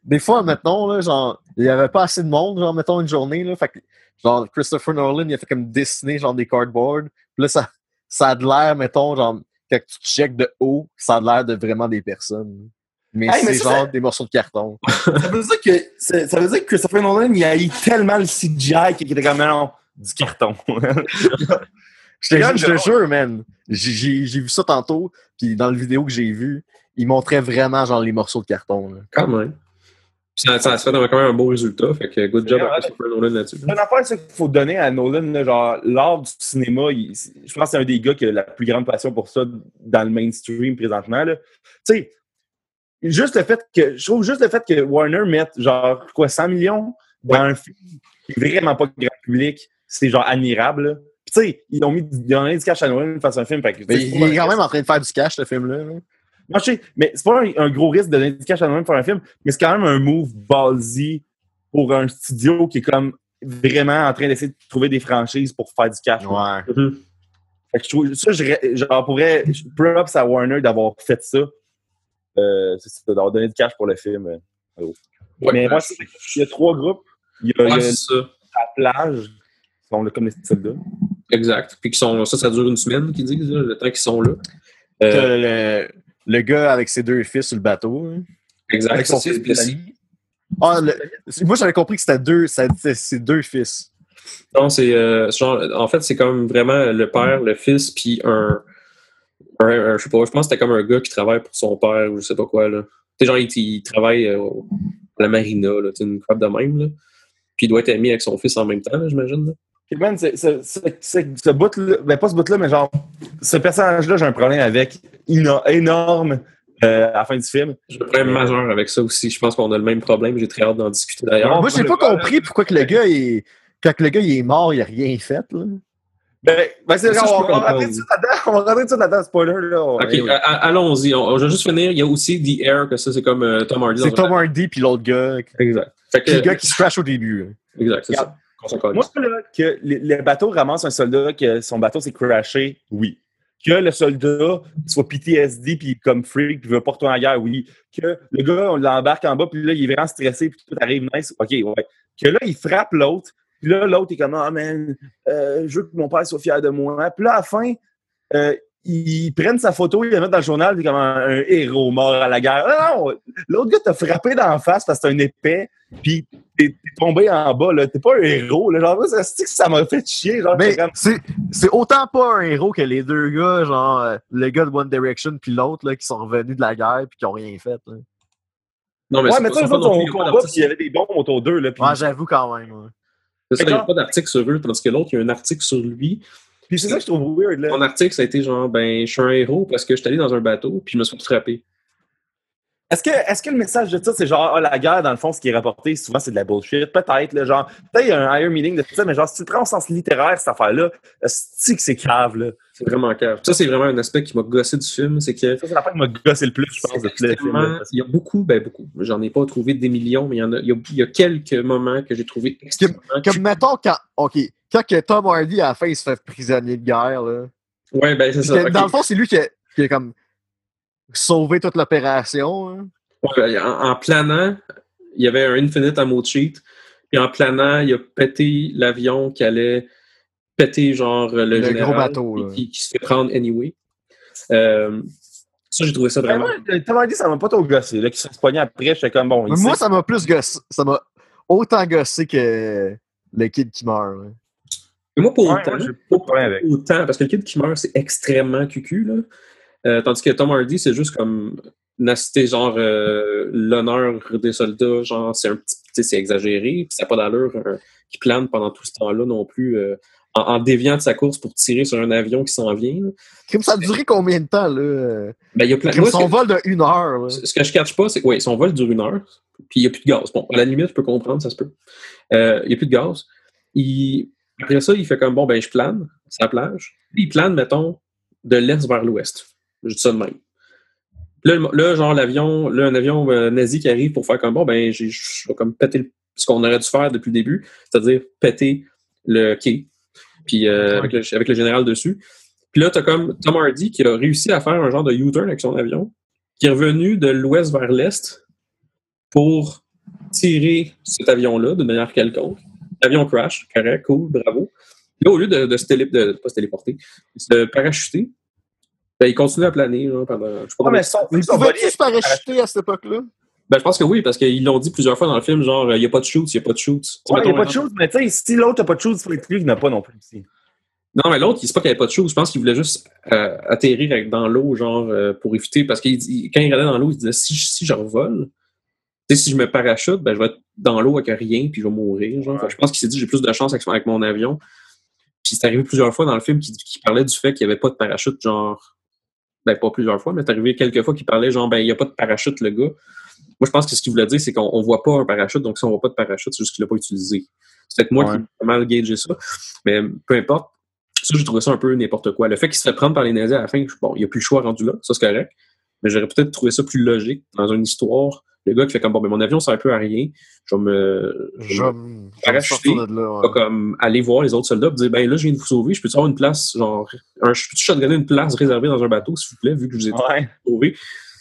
des fois, mettons, là, genre, il n'y avait pas assez de monde, genre, mettons, une journée, là, fait que, genre, Christopher Nolan, il a fait comme dessiner, genre, des cardboard, puis là, ça, ça a de l'air, mettons, genre, quand tu checkes de haut, ça a de l'air de vraiment des personnes. Mais Hey, c'est genre ça- des morceaux de carton. ça, veut dire que, ça veut dire que Christopher Nolan, il a eu tellement le CGI qu'il était comme, non, du carton. Je te, Regarde, je te genre- jure, man, j'ai- vu ça tantôt, puis dans la vidéo que j'ai vue, il montrait vraiment, genre, les morceaux de carton, là. Quand même. Ça, ça, ça fait quand même un beau résultat. Fait que good job à Christopher Nolan là-dessus. Une affaire, c'est qu'il faut donner à Nolan, là, genre, l'art du cinéma, il- je pense que c'est un des gars qui a la plus grande passion pour ça dans le mainstream présentement. Tu sais, juste le fait que, je trouve juste le fait que Warner mette, genre, quoi, 100 millions dans un film qui est vraiment pas grand public, c'est genre admirable. là. Puis, tu sais, ils ont mis ils ont du cash à Nolan pour faire un film. fait que, tu Mais sais, il, est quand même en train de faire du cash, ce film-là. là. non, je sais, mais c'est pas un, un gros risque de donner du cash à Nolan pour faire un film, mais c'est quand même un move ballsy pour un studio qui est comme vraiment en train d'essayer de trouver des franchises pour faire du cash. Ouais. Fait que je trouve ça, je, genre, pourrais, je- props à Warner d'avoir fait ça. Euh, c'est ça, d'avoir donné du cash pour le film. euh. Ouais, mais moi, il y a trois groupes. Il y a, il y Ouais, a c'est ça. la plage, qui sont là comme les soldats. Exact. Puis qui sont, ça, ça dure une semaine, qu'ils disent, là, le temps qu'ils sont là. T'as Euh, le, le gars avec ses deux fils sur le bateau. hein. exact. Avec son fils. Ah, le- moi, j'avais compris que c'était deux, c'est deux fils. Non, c'est euh, en fait, c'est comme vraiment le père, le fils, puis un, un, un- je sais pas, je pense que c'était comme un gars qui travaille pour son père ou je sais pas quoi là. Genre, il, il travaille euh, à la marina, là, une crop de même là. Puis il doit être ami avec son fils en même temps, là, j'imagine. là. Ok, man, c'est- c'est- c'est- c'est- ce bout-là, ben pas ce bout-là, mais genre, ce personnage-là, j'ai un problème avec ino- énorme euh, à la fin du film. J'ai un problème majeur avec ça aussi. Je pense qu'on a le même problème. J'ai très hâte d'en discuter d'ailleurs. Moi, j'ai pas compris pourquoi que le gars est. Quand que le gars il est mort, il a rien fait. Là. Ben, ben c'est on, va rentrer comprendre. tout de suite là-dedans. On va rentrer tout de suite là-dedans, spoiler, là. Ok, a- allons-y. On, je vais juste finir. Il y a aussi The Air, que ça, c'est comme euh, Tom Hardy. C'est Tom Hardy puis l'autre gars. Exact. Fait Puis le gars qui se crash au début. là. exact, c'est ça. Moi, là, que le, le bateau ramasse un soldat, que son bateau s'est crashé, oui. Que le soldat soit PTSD puis comme freak puis veut pas retourner en guerre, oui. Que le gars, on l'embarque en bas puis là, il est vraiment stressé puis tout arrive nice, OK, ouais. Que là, il frappe l'autre puis là, l'autre est comme, ah, man, euh, je veux que mon père soit fier de moi. Puis là, à la fin, euh, ils prennent sa photo, ils la mettent dans le journal, puis comme un, héros mort à la guerre. Non, non l'autre gars t'a frappé dans la face parce que c'est un épais, puis t'es tombé en bas, là. T'es pas un héros, là. Genre, ça, ça m'a fait chier, genre. Mais c'est autant pas un héros que les deux gars, genre, euh, le gars de One Direction puis l'autre, là, qui sont revenus de la guerre puis qui ont rien fait, là. Non, mais ouais, mais tu sais, ton combat, il y avait des bombes autour d'eux, là. Ouais, j'avoue quand même, il n'y a pas d'article sur eux, tandis que l'autre, il y a un article sur lui. Puis c'est ça que je trouve weird. Là. Mon article, ça a été genre, ben, je suis un héros parce que je suis allé dans un bateau, puis je me suis frappé. Est-ce que, est que le message de ça, c'est genre, ah, la guerre, dans le fond, ce qui est rapporté, souvent, c'est de la bullshit? Peut-être, là, genre, peut-être il y a un higher meaning de tout ça, mais genre, si tu le prends au sens littéraire, cette affaire-là, c'est que c'est cave, là. C'est vraiment cave. Ça, c'est vraiment un aspect qui m'a gossé du film, c'est que... Ça, c'est l'affaire qui m'a gossé le plus, je pense, de tout le film. Il y a beaucoup, ben beaucoup, j'en ai pas trouvé des millions, mais il y en a, il y a, quelques moments que j'ai trouvé extrêmement... Comme, mettons, quand, OK, quand que Tom Hardy, à la fin, il se fait prisonnier de guerre, là. Ouais, ben, c'est ça. Dans le fond, c'est lui qui a, qui a comme sauvé toute l'opération, hein? Ouais, en, planant, il y avait un infinite ammo cheat. Puis en planant, il a pété l'avion qui allait péter genre le, le général, gros bateau qui, qui, se fait prendre anyway. Euh, ça, j'ai trouvé ça vraiment. T'as dit ça m'a pas trop gossé. Là, qui se poigné après, j'étais comme bon. Moi, ça m'a plus gossé. Ça m'a autant gossé que le kid qui meurt. Et moi, pour autant, pas autant, parce que le kid qui meurt, c'est extrêmement cucu. Là. Euh, tandis que Tom Hardy, c'est juste comme c'était genre euh, l'honneur des soldats, genre c'est un petit, c'est exagéré, puis ça n'a pas d'allure euh, qui plane pendant tout ce temps-là non plus, euh, en, déviant de sa course pour tirer sur un avion qui s'en vient. ça a duré combien de temps là? Ben, y a plein... son vol de une heure. Ce que je cache pas, c'est oui, son vol dure une heure, puis il n'y a plus de gaz. Bon, à la limite, je peux comprendre, ça se peut. Il n'y a plus de gaz. Il... Après ça, il fait comme bon, ben je plane, sa plage. Puis il plane, mettons, de l'est vers l'ouest. Je dis ça de même. Là, genre, l'avion, là, un avion euh, nazi qui arrive pour faire comme bon, ben, je vais comme péter ce qu'on aurait dû faire depuis le début, c'est-à-dire péter le quai, puis euh, avec, le, général dessus. Puis là, t'as comme Tom Hardy qui a réussi à faire un genre de U-turn avec son avion, qui est revenu de l'ouest vers l'est pour tirer cet avion-là de manière quelconque. L'avion crash, correct, cool, bravo. Là, au lieu de, se, télé, de, pas se téléporter, de se parachuter, ben, il continue à planer là, pendant. Je sais pas ah, mais son, il pouvait se parachuter à cette époque-là? Ben, je pense que oui, parce qu'ils l'ont dit plusieurs fois dans le film, genre, il n'y a pas de shoot, il n'y a pas de shoot. Ouais, il n'y a pas de shoot, mais tu sais, si l'autre n'a pas de shoot, c'est lui qui n'a pas non plus. Ici. Non, mais l'autre, c'est pas qu'il n'y avait pas de shoot, je pense qu'il voulait juste euh, atterrir dans l'eau, genre, euh, pour éviter, parce que quand il regardait dans l'eau, il disait, si, si je revole, si je me parachute, ben, je vais être dans l'eau avec rien, puis je vais mourir, genre. je pense qu'il s'est dit, j'ai plus de chance avec, avec mon avion. Puis c'est arrivé plusieurs fois dans le film qui, qui parlait du fait qu'il n'y avait pas de parachute, genre, ben, pas plusieurs fois, mais c'est arrivé quelques fois qu'il parlait genre, ben, il n'y a pas de parachute, le gars. Moi, je pense que ce qu'il voulait dire, c'est qu'on ne voit pas un parachute, donc si on ne voit pas de parachute, c'est juste qu'il l'a pas utilisé. C'est peut-être moi qui ai mal gagé ça. Mais peu importe. Ça, j'ai trouvé ça un peu n'importe quoi. Le fait qu'il se fait prendre par les nazis à la fin, bon, il n'y a plus le choix rendu là, ça c'est correct. Mais j'aurais peut-être trouvé ça plus logique dans une histoire. Le gars qui fait comme bon, ben, mon avion, ça un peu à rien. Je vais me, je vais me parachuter. comme aller voir les autres soldats et dire ben là, je viens de vous sauver, je peux avoir une place, genre, un, je peux-tu donner une place réservée dans un bateau, s'il vous plaît, vu que je vous ai sauvé.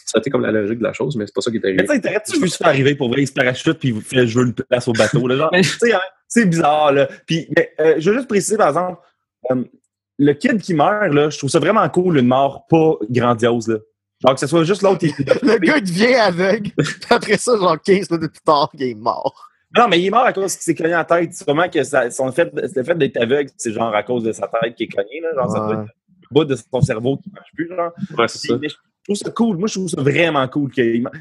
Ça a été comme la logique de la chose, mais c'est pas ça qui est arrivé. Mais tu sais, tu juste arriver pour vrai, il se parachute puis il fait je veux une place au bateau. Là, hein, c'est bizarre. Là. Puis, mais, euh, je veux juste préciser, par exemple, euh, le kid qui meurt, là, je trouve ça vraiment cool, une mort pas grandiose. Là. Genre que ce soit juste l'autre. le gars, il devient aveugle. après ça, genre 15 minutes plus tard, il est mort. Non, mais il est mort à cause qu'il s'est cogné la tête. C'est vraiment que ça, son fait, le fait d'être aveugle, c'est genre à cause de sa tête qui est cognée. Là. Genre, ça doit être le bout de son cerveau qui ne marche plus. Genre. Ouais, c'est ça. je trouve ça cool. Moi, je trouve ça vraiment cool.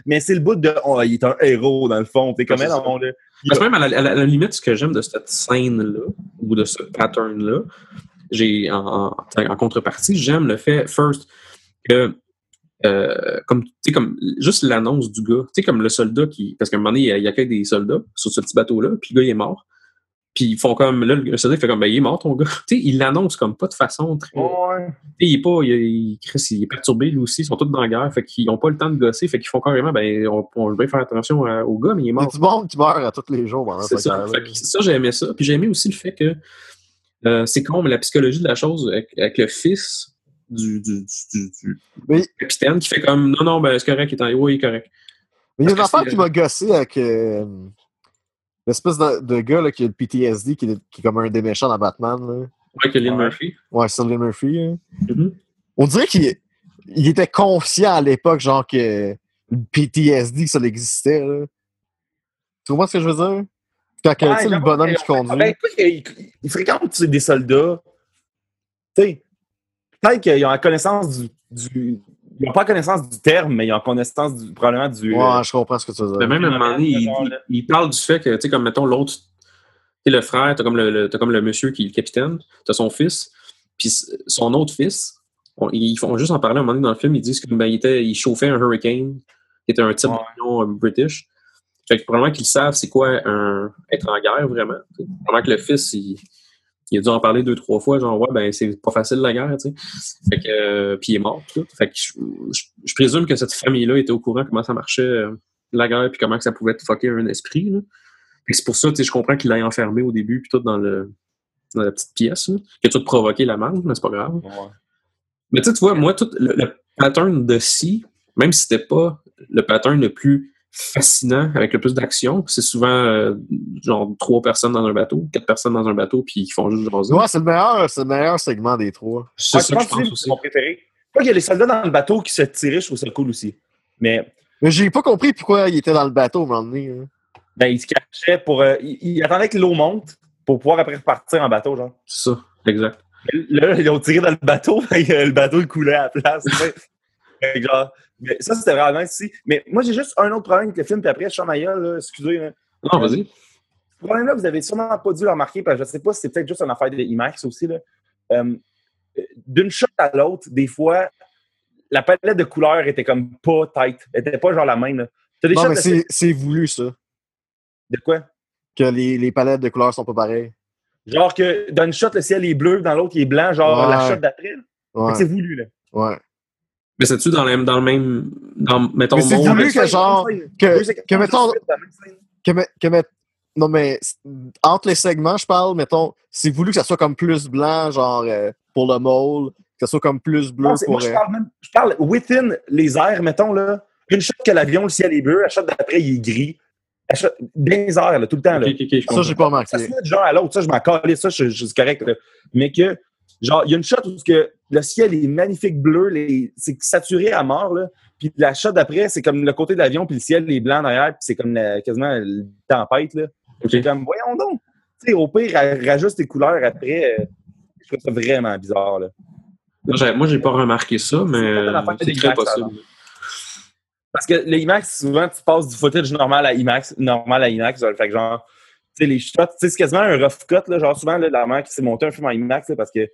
Mais c'est le bout de. Oh, il est un héros, dans le fond. T'es comme dans mon. Parce que même à la, à la, limite, ce que j'aime de cette scène-là, ou de ce pattern-là, j'ai en, en, contrepartie, j'aime le fait, first, que euh, comme, comme juste l'annonce du gars, tu sais, comme le soldat qui. Parce qu'à un moment donné, il y, a, que des soldats sur ce petit bateau-là, puis le gars, il est mort. Puis ils font comme. Là, le soldat, il fait comme, ben, il est mort, ton gars. tu sais, il l'annonce comme pas de façon très. Ouais. il est pas. Il, il, il, est perturbé, lui aussi. Ils sont tous dans la guerre. Fait qu'ils ont pas le temps de gosser. Fait qu'ils font carrément, ben, on, on va faire attention au gars, mais il est mort. Il y a du monde qui meurt à tous les jours. C'est ça. ça, j'ai aimé ça. Puis j'ai aimé aussi le fait que. Euh, c'est con, mais la psychologie de la chose avec, avec le fils, du, du, du, du Mais- capitaine qui fait comme non, non, ben c'est correct, il est en oui, il est correct. Mais il y a une affaire c'est- qui m'a gossé avec euh, l'espèce de, de gars là, qui a le PTSD, qui est, qui est comme un des méchants dans Batman. Là. Ouais, que Lynn Ouais. Murphy. Ouais, Cillian Murphy. hein. Mhm. On dirait qu'il il était conscient à l'époque, genre que le PTSD, que ça existait. Là. Tu comprends ce que je veux dire? Quand sais, le bonhomme qui conduit. Ben, écoute, il, il fréquente des soldats. Tu sais, peut-être qu'ils ont la connaissance du, du- Ils n'ont pas connaissance du terme, mais ils ont connaissance du, probablement du. Ouais, je comprends ce que tu veux dire. Mais même à un moment donné, il, il- là. il parle du fait que, tu sais, comme mettons l'autre, tu sais, le frère, t'as comme le, le- t'as comme le monsieur qui est le capitaine, t'as son fils, puis son autre fils, on- ils font juste en parler à un moment donné dans le film, ils disent qu'il était, il chauffait un Hurricane, qui était un type Ouais. d'avion euh, british. Fait que probablement qu'ils savent c'est quoi un, être en guerre vraiment. tu. Probablement que le fils, il, il a dû en parler deux, trois fois, genre ouais, ben c'est pas facile la guerre, tu sais. Fait que, euh, puis il est mort, tout. Fait que je, je- je présume que cette famille-là était au courant comment ça marchait euh, la guerre, puis comment que ça pouvait te fucker un esprit. Là. Que c'est pour ça, tu sais, je comprends qu'il l'ait enfermé au début, puis tout dans le dans la petite pièce, là, qui a tout provoqué la merde, mais c'est pas grave. Ouais. Mais tu sais, tu vois, moi, tout le, le pattern de si, même si c'était pas le pattern le plus fascinant, avec le plus d'action, c'est souvent euh, genre trois personnes dans un bateau, quatre personnes dans un bateau, puis ils font juste jaser. Ouais, c'est le meilleur, c'est le meilleur segment des trois. c'est Ouais, ça que je que pense c'est aussi. mon préféré. Moi, il y a les soldats dans le bateau qui se tiraient, je trouve ça cool aussi. Mais Mais j'ai pas compris pourquoi il était dans le bateau à un moment donné. hein. ben, ils se cachaient pour. euh, ils, ils attendaient que l'eau monte pour pouvoir après repartir en bateau, genre. C'est ça, exact. Là, ils ont tiré dans le bateau, et le bateau il coulait à la place. Fait que genre, mais ça, c'était vraiment ici. Mais moi, j'ai juste un autre problème avec le film, puis après, Sean Maya, là, excusez. là. Non, vas-y. Ce problème-là, vous avez sûrement pas dû le remarquer, parce que je sais pas si c'est peut-être juste une affaire de IMAX aussi. là. Euh, D'une shot à l'autre, des fois, la palette de couleurs était comme pas tight. Elle était pas genre la même. là. T'as des Non, mais c'est c'est voulu, ça. de quoi? Que les, les palettes de couleurs sont pas pareilles. Genre que dans une shot, le ciel est bleu, dans l'autre, il est blanc, genre Ouais. la shot d'après. Ouais. C'est voulu, là. ouais. Mais c'est-tu dans, le- dans le même. Dans, mettons, Mais c'est Même que genre- que- que mettons- de suite, la même scène. Que, que met- non, mais entre les segments, je parle, mettons, c'est voulu que ça soit comme plus blanc, genre euh, pour le mole, que ça soit comme plus bleu Non, pour. moi, je euh, parle même, je parle within les airs, mettons, là. Une shot que l'avion, le ciel est bleu, la shot d'après, il est gris. La shot, dans les airs, là, tout le temps, là. ok, ok, je ça, comprends. j'ai pas Ça remarqué. se met de genre à l'autre, ça, je m'en calais, ça, je, je suis correct, là. Mais que, genre, il y a une shot où que le ciel est magnifique bleu, les- c'est saturé à mort, là. Puis la shot d'après, c'est comme le côté de l'avion, puis le ciel est blanc derrière, puis c'est comme la- quasiment la tempête, là. Ok. C'est comme, voyons donc. Tu sais, au pire, ra- rajuste tes couleurs après. euh, je trouve ça vraiment bizarre, là. Moi, j'ai- Moi, j'ai pas remarqué ça, mais C'est très possible. Parce que les IMAX, souvent, tu passes du footage normal à IMAX, normal à IMAX. genre, Fait que genre, tu sais, les shots, tu sais, c'est quasiment un rough cut, là. Genre, souvent, là, la mère qui s'est monté un film en IMAX, là, parce que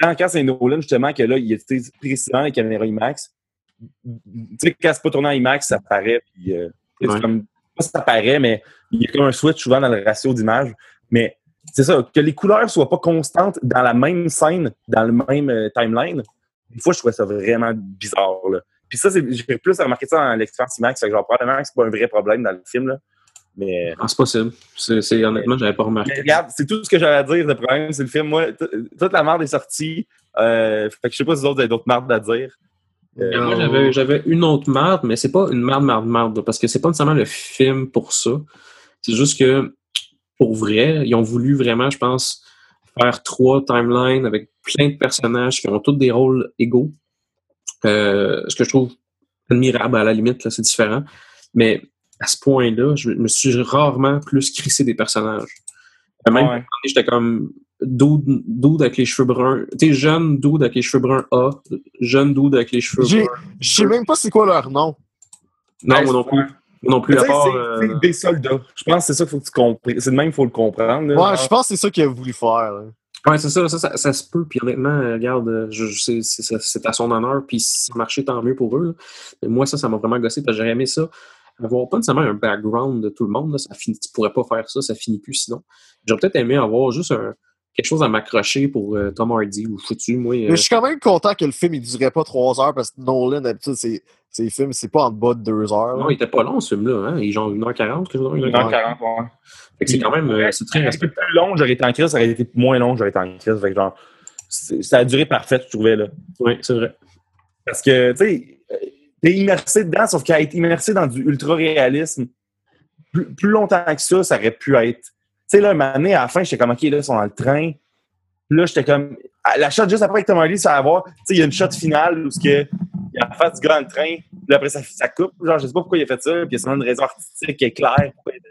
quand, quand c'est Nolan, justement, que là, il utilise précisément les caméras IMAX, tu sais, quand c'est pas tourné en IMAX, ça paraît, puis euh, Ouais. comme, pas ça paraît, mais il y a comme un switch souvent dans le ratio d'image. Mais c'est ça, que les couleurs soient pas constantes dans la même scène, dans le même euh, timeline, des fois, je trouvais ça vraiment bizarre, là. Puis ça, j'ai plus remarqué ça dans l'expérience IMAX. Fait que genre, probablement que c'est pas un vrai problème dans le film, là. Mais, Ah, c'est possible. C'est, honnêtement, j'avais pas remarqué. mais regarde, c'est tout ce que j'avais à dire. Le problème, c'est le film. Moi, toute la merde est sortie. Euh, fait que je sais pas si vous autres avez d'autres mardes à dire. Euh, Moi, j'avais, j'avais une autre marde, mais c'est pas une marde, marde, marde, parce que c'est pas nécessairement le film pour ça. C'est juste que, pour vrai, ils ont voulu vraiment, je pense, faire trois timelines avec plein de personnages qui ont tous des rôles égaux. Euh, ce que je trouve admirable, à la limite, là, c'est différent. Mais à ce point-là, je me suis rarement plus crissé des personnages. Même, Ouais. j'étais comme dude, dude avec les cheveux bruns. Tu sais, jeune dude avec les cheveux bruns A, jeune dude avec les cheveux bruns. Je sais même pas c'est quoi leur nom. Non, Ouais, moi non plus. Moi non plus, à part. c'est euh, des soldats. Je pense que c'est ça qu'il faut que tu comprennes. C'est de même qu'il faut le comprendre. là. Ouais, je pense que c'est ça qu'il a voulu faire. là. Ouais, c'est ça, ça, ça, ça se peut. Puis honnêtement, euh, regarde, euh, je, je sais, c'est, à son honneur. Puis si ça marchait, tant mieux pour eux. là. Mais moi, ça, ça m'a vraiment gossé parce que j'aurais aimé ça. Avoir pas nécessairement un background de tout le monde. Là, ça finit, tu pourrais pas faire ça, ça finit plus sinon. J'aurais peut-être aimé avoir juste un- quelque chose à m'accrocher pour euh, Tom Hardy ou foutu, moi. euh, Mais je suis quand même content que le film il durait pas trois heures parce que Nolan, d'habitude, ses, ses films, c'est pas en bas de deux heures. là. non, il était pas long ce film-là. Hein? Il est genre 1h40, quelque chose comme ça. 1h40, ouais. Fait que c'est quand même euh, c'est très Ça aurait été respectable. plus long, j'aurais été en crise, ça aurait été moins long, j'aurais été en crise. Fait que genre, c'est- ça a duré parfait, je trouvais, là. Oui, c'est vrai. Parce que, tu sais, t'es immersé dedans, sauf qu'à être immersé dans du ultra-réalisme, plus, plus longtemps que ça, ça aurait pu être. Tu sais, là, un moment donné, à la fin, j'étais comme, OK, là, ils sont dans le train. Là, j'étais comme. La shot juste après que Tom Hardy, ça va voir. Tu sais, il y a une shot finale où ce que, il y a face du gars dans le train. Puis après, ça, ça coupe. Genre, je sais pas pourquoi il a fait ça. Puis il y a sûrement une raison artistique qui est claire. Pourquoi il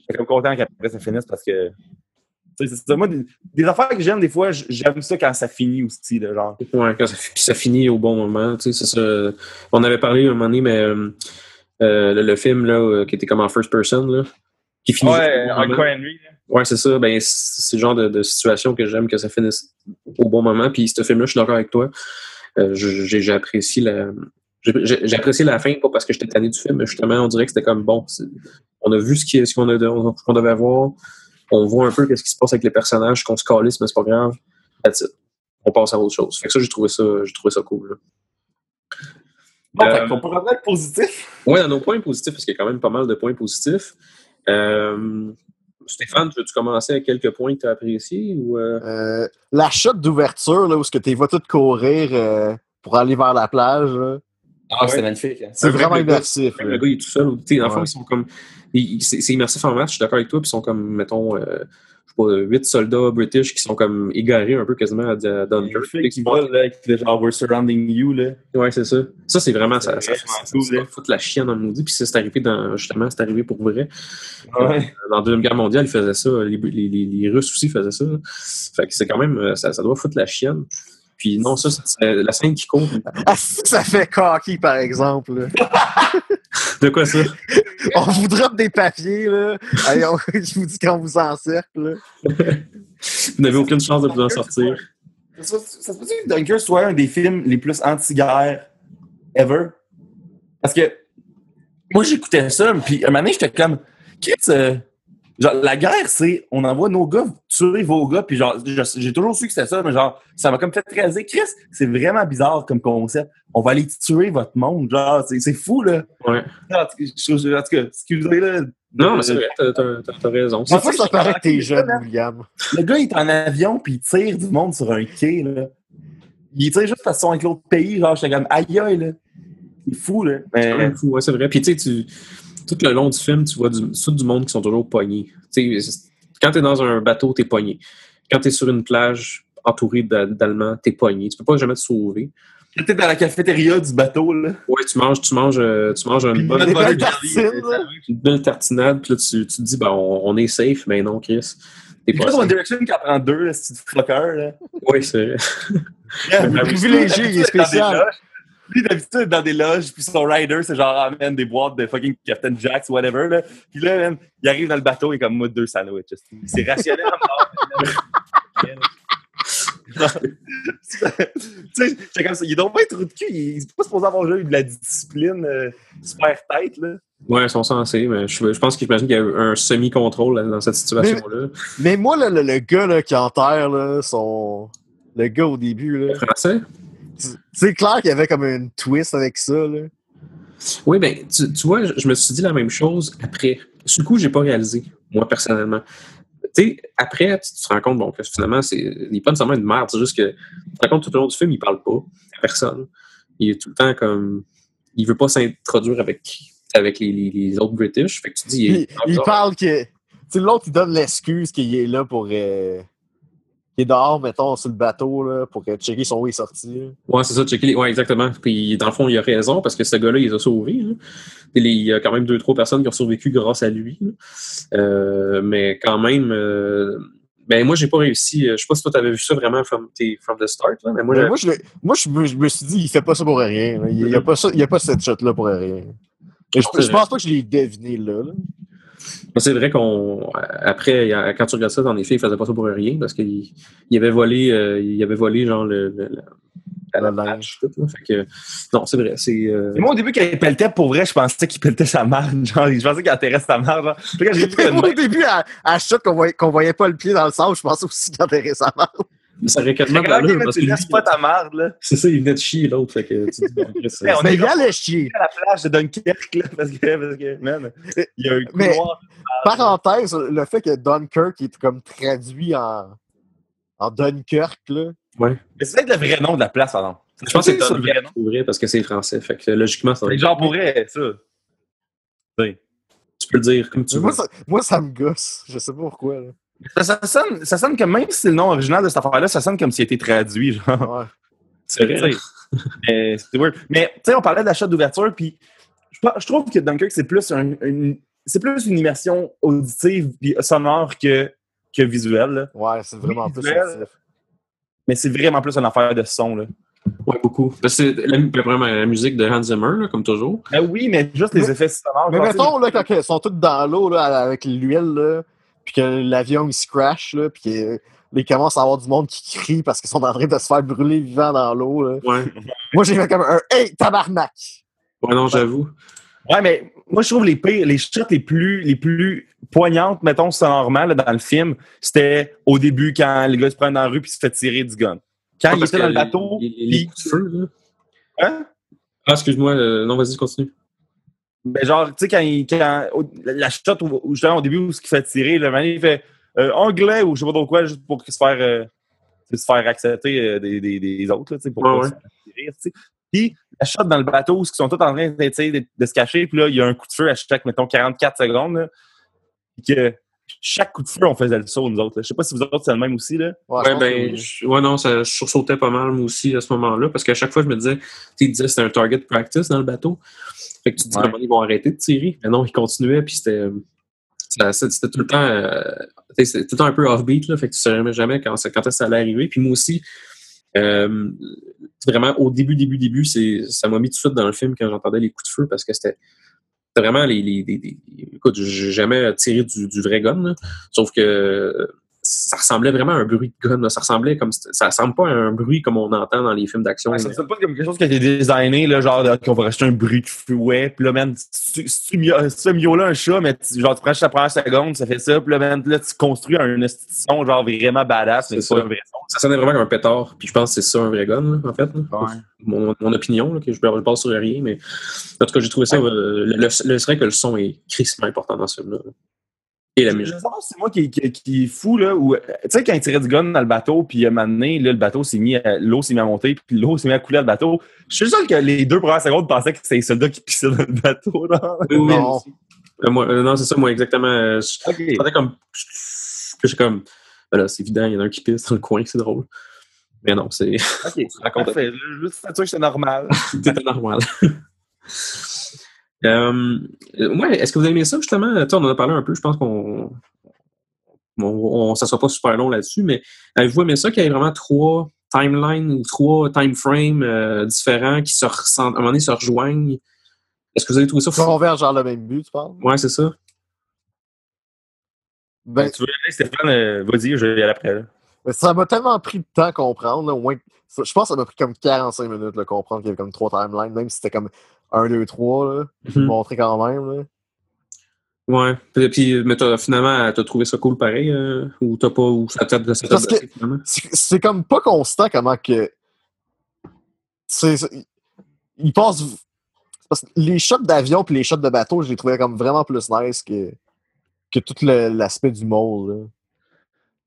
J'étais comme content qu'après ça finisse parce que. Ça. Moi, des, des affaires que j'aime, des fois, j'aime ça quand ça finit aussi, là, genre. Ouais, quand ça, puis ça finit au bon moment. Tu sais, c'est ça. On avait parlé un moment donné, mais euh, euh, le, le film là, euh, qui était comme en first person, là, qui finit. bon moment. Henry. Ouais, c'est ça. Ben, c'est le genre de, de situation que j'aime que ça finisse au bon moment. Puis ce film-là, je suis d'accord avec toi. Euh, j'ai apprécié la. j'ai- apprécié la fin, pas parce que j'étais tanné du film, mais justement, on dirait que c'était comme bon. On a vu ce qui- ce qu'on a- ce qu'on devait voir. On voit un peu qu'est-ce qui se passe avec les personnages, qu'on se calisse, mais c'est pas grave. That's it. On passe à autre chose. Fait que ça, j'ai trouvé ça, j'ai trouvé ça cool. là. Bon, Euh, fait qu'on peut revenir être positif. Ouais, dans nos points positifs, parce qu'il y a quand même pas mal de points positifs. Euh, Stéphane, veux-tu commencer avec quelques points que tu as appréciés ou euh, Euh, la shot d'ouverture, là, où ce que tu vas tout courir euh, pour aller vers la plage, là, Ah, c'était magnifique. hein. c'est vraiment immersif. Le gars, il est tout seul. ou- tu sais, Dans le fond, Ouais. ils sont comme. C'est c'est immersif en masse, je suis d'accord avec toi. Puis ils sont comme, mettons, euh, je sais pas, huit soldats british qui sont comme égarés un peu quasiment à, Dunkirk. fait qu'il vole, là, qui fait genre, we're surrounding you, là. Ouais, c'est ça. Ça, c'est vraiment. Ça, C'est ça, ça, vraiment ça, cool, ça là. fout la chienne dans le maudit. Puis c'est arrivé dans. Justement, c'est arrivé pour vrai. Ouais. Dans la Deuxième Guerre mondiale, ils faisaient ça. Les, les, les, les Russes aussi faisaient ça. Fait que c'est quand même. euh, Ça, ça doit foutre la chienne. Puis non, ça, c'est la scène qui court. Ah, si ça fait cocky, par exemple. De quoi ça? On vous drop des papiers, là. Allez, on- je vous dis qu'on vous encercle, là. Vous n'avez aucune chance de vous en sortir. Ça, se peut-tu que Dunker soit un des films les plus anti-guerre ever? Parce que moi, j'écoutais ça, puis un moment donné, j'étais comme, euh, genre, la guerre, c'est, on envoie nos gars tuer vos gars, puis genre, j'ai toujours su que c'était ça, mais genre, ça m'a comme fait réaliser, Chris, c'est vraiment bizarre comme concept. On va aller tuer votre monde, genre, c'est c'est fou, là. Ouais. En tout cas, je- en tout cas, excusez, là. Non, mais c'est vrai, t'as- raison. Sais, ça paraît que t'es je- jeune, William. Le gars, il est en avion, puis il tire du monde sur un quai, là. Il tire juste parce qu'ils sont avec l'autre pays, genre, j'étais comme, aïe, aïe, là. C'est fou, là. C'est quand Mais, même fou, ouais, c'est vrai. Puis tu sais, tu- tout le long du film, tu vois du, tout du monde qui sont toujours pognés. Tu quand t'es dans un bateau, t'es pogné. Quand t'es sur une plage entouré d'A- d'Allemands, t'es pogné. Tu peux pas jamais te sauver. quand t'es dans la cafétéria du bateau, là. Ouais, tu manges, tu manges, euh, tu manges une bonne, là. une belle tartinade, puis là, tu, tu te dis, ben, on, on est safe, mais non, Chris. T'es pas One. Direction qui en prend deux, là, c'est du floqueur, là. Oui, c'est vrai. Le privilégié, il est spécial. Lui, d'habitude, dans des loges, puis son rider, c'est genre, amène des boîtes de fucking Captain Jacks, whatever, là. Puis là, man, il arrive dans le bateau, il est comme, moi, deux sandwichs. C'est rationnel tu sais, comme ça. Il est donc pas un trou de cul. Il est pas supposé avoir eu de la discipline euh, super tête, là. Ouais, ils sont censés, mais je, je pense qu'il qu'il y a eu un semi-contrôle dans cette situation-là. Mais moi, là, le, le gars là, qui enterre là, son. Le gars au début, là. Français? C'est- clair qu'il y avait comme une twist avec ça. Là. Oui, ben, tu, tu vois, je, je me suis dit la même chose après. Sur le coup, j'ai pas réalisé, moi, personnellement. Tu sais, après, tu, te rends compte, bon, que finalement, c'est, il n'est pas nécessairement une merde, c'est juste que tu te rends compte tout au long du film, il parle pas à personne. Il est tout le temps comme. Il veut pas s'introduire avec, avec les, les, les autres British. Fait que tu dis, il, Il, est il parle que. Tu l'autre, il donne l'excuse qu'il est là pour. euh, qu'il est dehors, mettons, sur le bateau, là, pour euh, checker son où il est sorti. Ouais, c'est ça, checker les... Ouais, exactement. Puis, dans le fond, il a raison parce que ce gars-là, il les a sauvés. là. Les- Il y a quand même deux, trois personnes qui ont survécu grâce à lui. Euh, mais quand même, euh, ben moi, j'ai pas réussi. Je sais pas si toi, t'avais vu ça vraiment from, t'es- from the start, là, mais moi, Mais moi, je, l'ai- moi je, me, je me suis dit, il fait pas ça pour rien. Il n'y a, pas ça- il y a pas cette shot-là pour rien. Je, je pense pas que je l'ai deviné là. là. C'est vrai qu'on. Après, il y a- quand tu regardes ça, en effet, il faisait pas ça pour rien parce qu'il il avait volé, euh, il avait volé, genre, le. le- le- la, la Le linge. match, tout, là. Fait que, non, c'est vrai. C'est. euh, Et moi, au début, quand il pelletait, pour vrai, je pensais qu'il pelletait sa marde. Genre, je pensais qu'il enterrait sa marde. Genre. Puis quand j'ai vu que Moi, au début, à, à shot qu'on voyait, qu'on voyait pas le pied dans le sable, je pensais aussi qu'il enterrait sa main. ça aurait quasiment mais parce tu que lui, laisses pas ta marde, là. C'est ça, il venait de chier l'autre. Fait que tu dis, bon, c'est- Ouais, Mais allait chier. à la plage de Dunkerque, là, parce que, parce que, man, il y a un Mais-. Parenthèse, le fait que Dunkirk est comme traduit en, en Dunkirk, là. Mais c'est peut-être le vrai nom de la place, pardon. Je pense que c'est le vrai nom. vrai parce que c'est français. Fait que logiquement, ça va Mais être. Genre, pourrait, ça. Tu peux le dire comme tu Mais veux. moi, ça, moi, ça me gosse. Je sais pas pourquoi. Là. Ça, ça sonne, ça sonne comme, même si c'est le nom original de cette affaire-là, ça sonne comme s'il a été traduit, genre. Ouais. C'est vrai. Mais c'est weird. Mais, tu sais, on parlait de la shot d'ouverture, puis je, je trouve que Dunkirk, c'est plus un- une, c'est plus une immersion auditive puis sonore que, que visuelle, là. Ouais, c'est vraiment plus. Mais c'est vraiment plus une affaire de son, là. Ouais, beaucoup. Parce que C'est la, vraiment la musique de Hans Zimmer, là, comme toujours. Ben oui, mais juste les Mais- effets sonores. Mais mettons, là, quand ils sont tous dans l'eau, là, avec l'huile, là, puis que l'avion, il se crash, là, puis qu'il il commence à avoir du monde qui crie parce qu'ils sont en train de se faire brûler vivant dans l'eau. Ouais. Moi, j'ai fait comme un « Hey, tabarnak! Ouais, non, j'avoue. Ouais, mais moi, je trouve les pires, les shots les plus, les plus poignantes, mettons, sonorement, là, dans le film, c'était au début quand le gars se prend dans la rue puis se fait tirer du gun. Quand il Parce était dans le bateau, Les, les- les coups de feu, là. hein? Ah, excuse-moi. euh, non, vas-y, continue. Ben, genre, tu sais, quand, il, quand au- la shot, où, où, justement, au début, où ce qu'il fait tirer, le man, il fait euh, anglais ou je sais pas trop quoi, juste pour se faire, euh, se faire accepter euh, des, des, des autres, là, tu sais, pour Ouais, tirer, tu sais. Puis, la shot dans le bateau, où ils sont tous en train d'essayer de, de se cacher, puis là, il y a un coup de feu à chaque, mettons, 44 secondes, là. Puis que chaque coup de feu, on faisait le saut, nous autres. là. Je sais pas si vous autres, c'est le même aussi, là. Ouais, ben, je- ouais, non, ça, je sursautais pas mal, moi aussi, à ce moment-là, parce qu'à chaque fois, je me disais, tu sais, il disait que c'était un target practice dans le bateau. Fait que tu te dis, Ouais. donné, ils vont arrêter de tirer. Mais non, ils continuaient, puis c'était. C'était tout le temps. euh, tout le temps un peu off-beat, là, fait que tu savais jamais quand, ça- quand que ça allait arriver. Puis moi aussi, euh, vraiment, au début, début, début, c'est, ça m'a mis tout de suite dans le film quand j'entendais les coups de feu, parce que c'était. Vraiment les. les, les- les- écoute, j'ai jamais tiré du, du vrai gun, là. sauf que ça ressemblait vraiment à un bruit de gun. là. Ça ressemblait comme ça ressemble pas à un bruit comme on entend dans les films d'action. Ouais, ça sonne pas comme quelque chose qui a été designé, là, genre qu'on va rajouter un bruit de fouet, puis là, man, tu- tu ce mio-là, un chat, mais tu, genre, tu prends la première seconde, ça fait ça, puis là, man, là, tu construis un institution, genre, vraiment badass, C'est pas ça. un vrai son. ça sonnait vraiment comme un pétard. Puis je pense que c'est ça un vrai gun, là, en fait. Ouais. Mon, mon opinion, là, que je ne base sur rien, mais en tout cas, j'ai trouvé ça. euh, le, le, le- c'est vrai que le son est crissement important dans ce film-là. Et la Je musique. c'est moi qui, qui, qui est fou, là, où, euh, tu sais, quand il tirait du gun dans le bateau, puis à un moment donné, là, le bateau s'est mis à, l'eau s'est mis à monter, puis l'eau s'est mis à couler dans le bateau. Je suis sûr que les deux premières secondes pensaient que c'était les soldats qui pissaient dans le bateau, là. Non. Euh, moi, euh, non, c'est ça, moi, exactement. euh, je OK. je sentais comme. que j'ai comme. ben là, c'est évident, il y en a un qui pisse dans le coin, c'est drôle. Mais non, c'est OK. Parfait. Je juste sûr que c'est normal. c'était normal. euh, ouais, est-ce que vous avez aimé ça, justement? On en a parlé un peu, je pense qu'on. On, on, ça sera pas super long là-dessus, mais avez-vous aimé ça qu'il y ait vraiment trois timelines ou trois time frames euh, différents qui se ressentent, à un moment donné se rejoignent? Est-ce que vous avez trouvé ça Ils fou? convergent vers le même but, tu parles? Ouais, c'est ça. Ben, tu veux y aller, Stéphane? euh, Vas-y, je vais y aller après. là. Mais Ça m'a tellement pris de temps à comprendre. Là, au moins, ça- je pense que ça m'a pris comme 45 minutes de comprendre qu'il y avait comme trois timelines, même si c'était comme 1, 2, 3. Là, Mhm. montrer quand même. Là. Ouais. Puis, puis, mais t'as- finalement, t'as trouvé ça cool pareil? euh, ou t'as pas. Ou ça t'a? C'est comme pas constant comment que. C'est. Il passe. Parce que les shots d'avion puis les shots de bateau, je les trouvais comme vraiment plus nice que, que tout le- l'aspect du mall.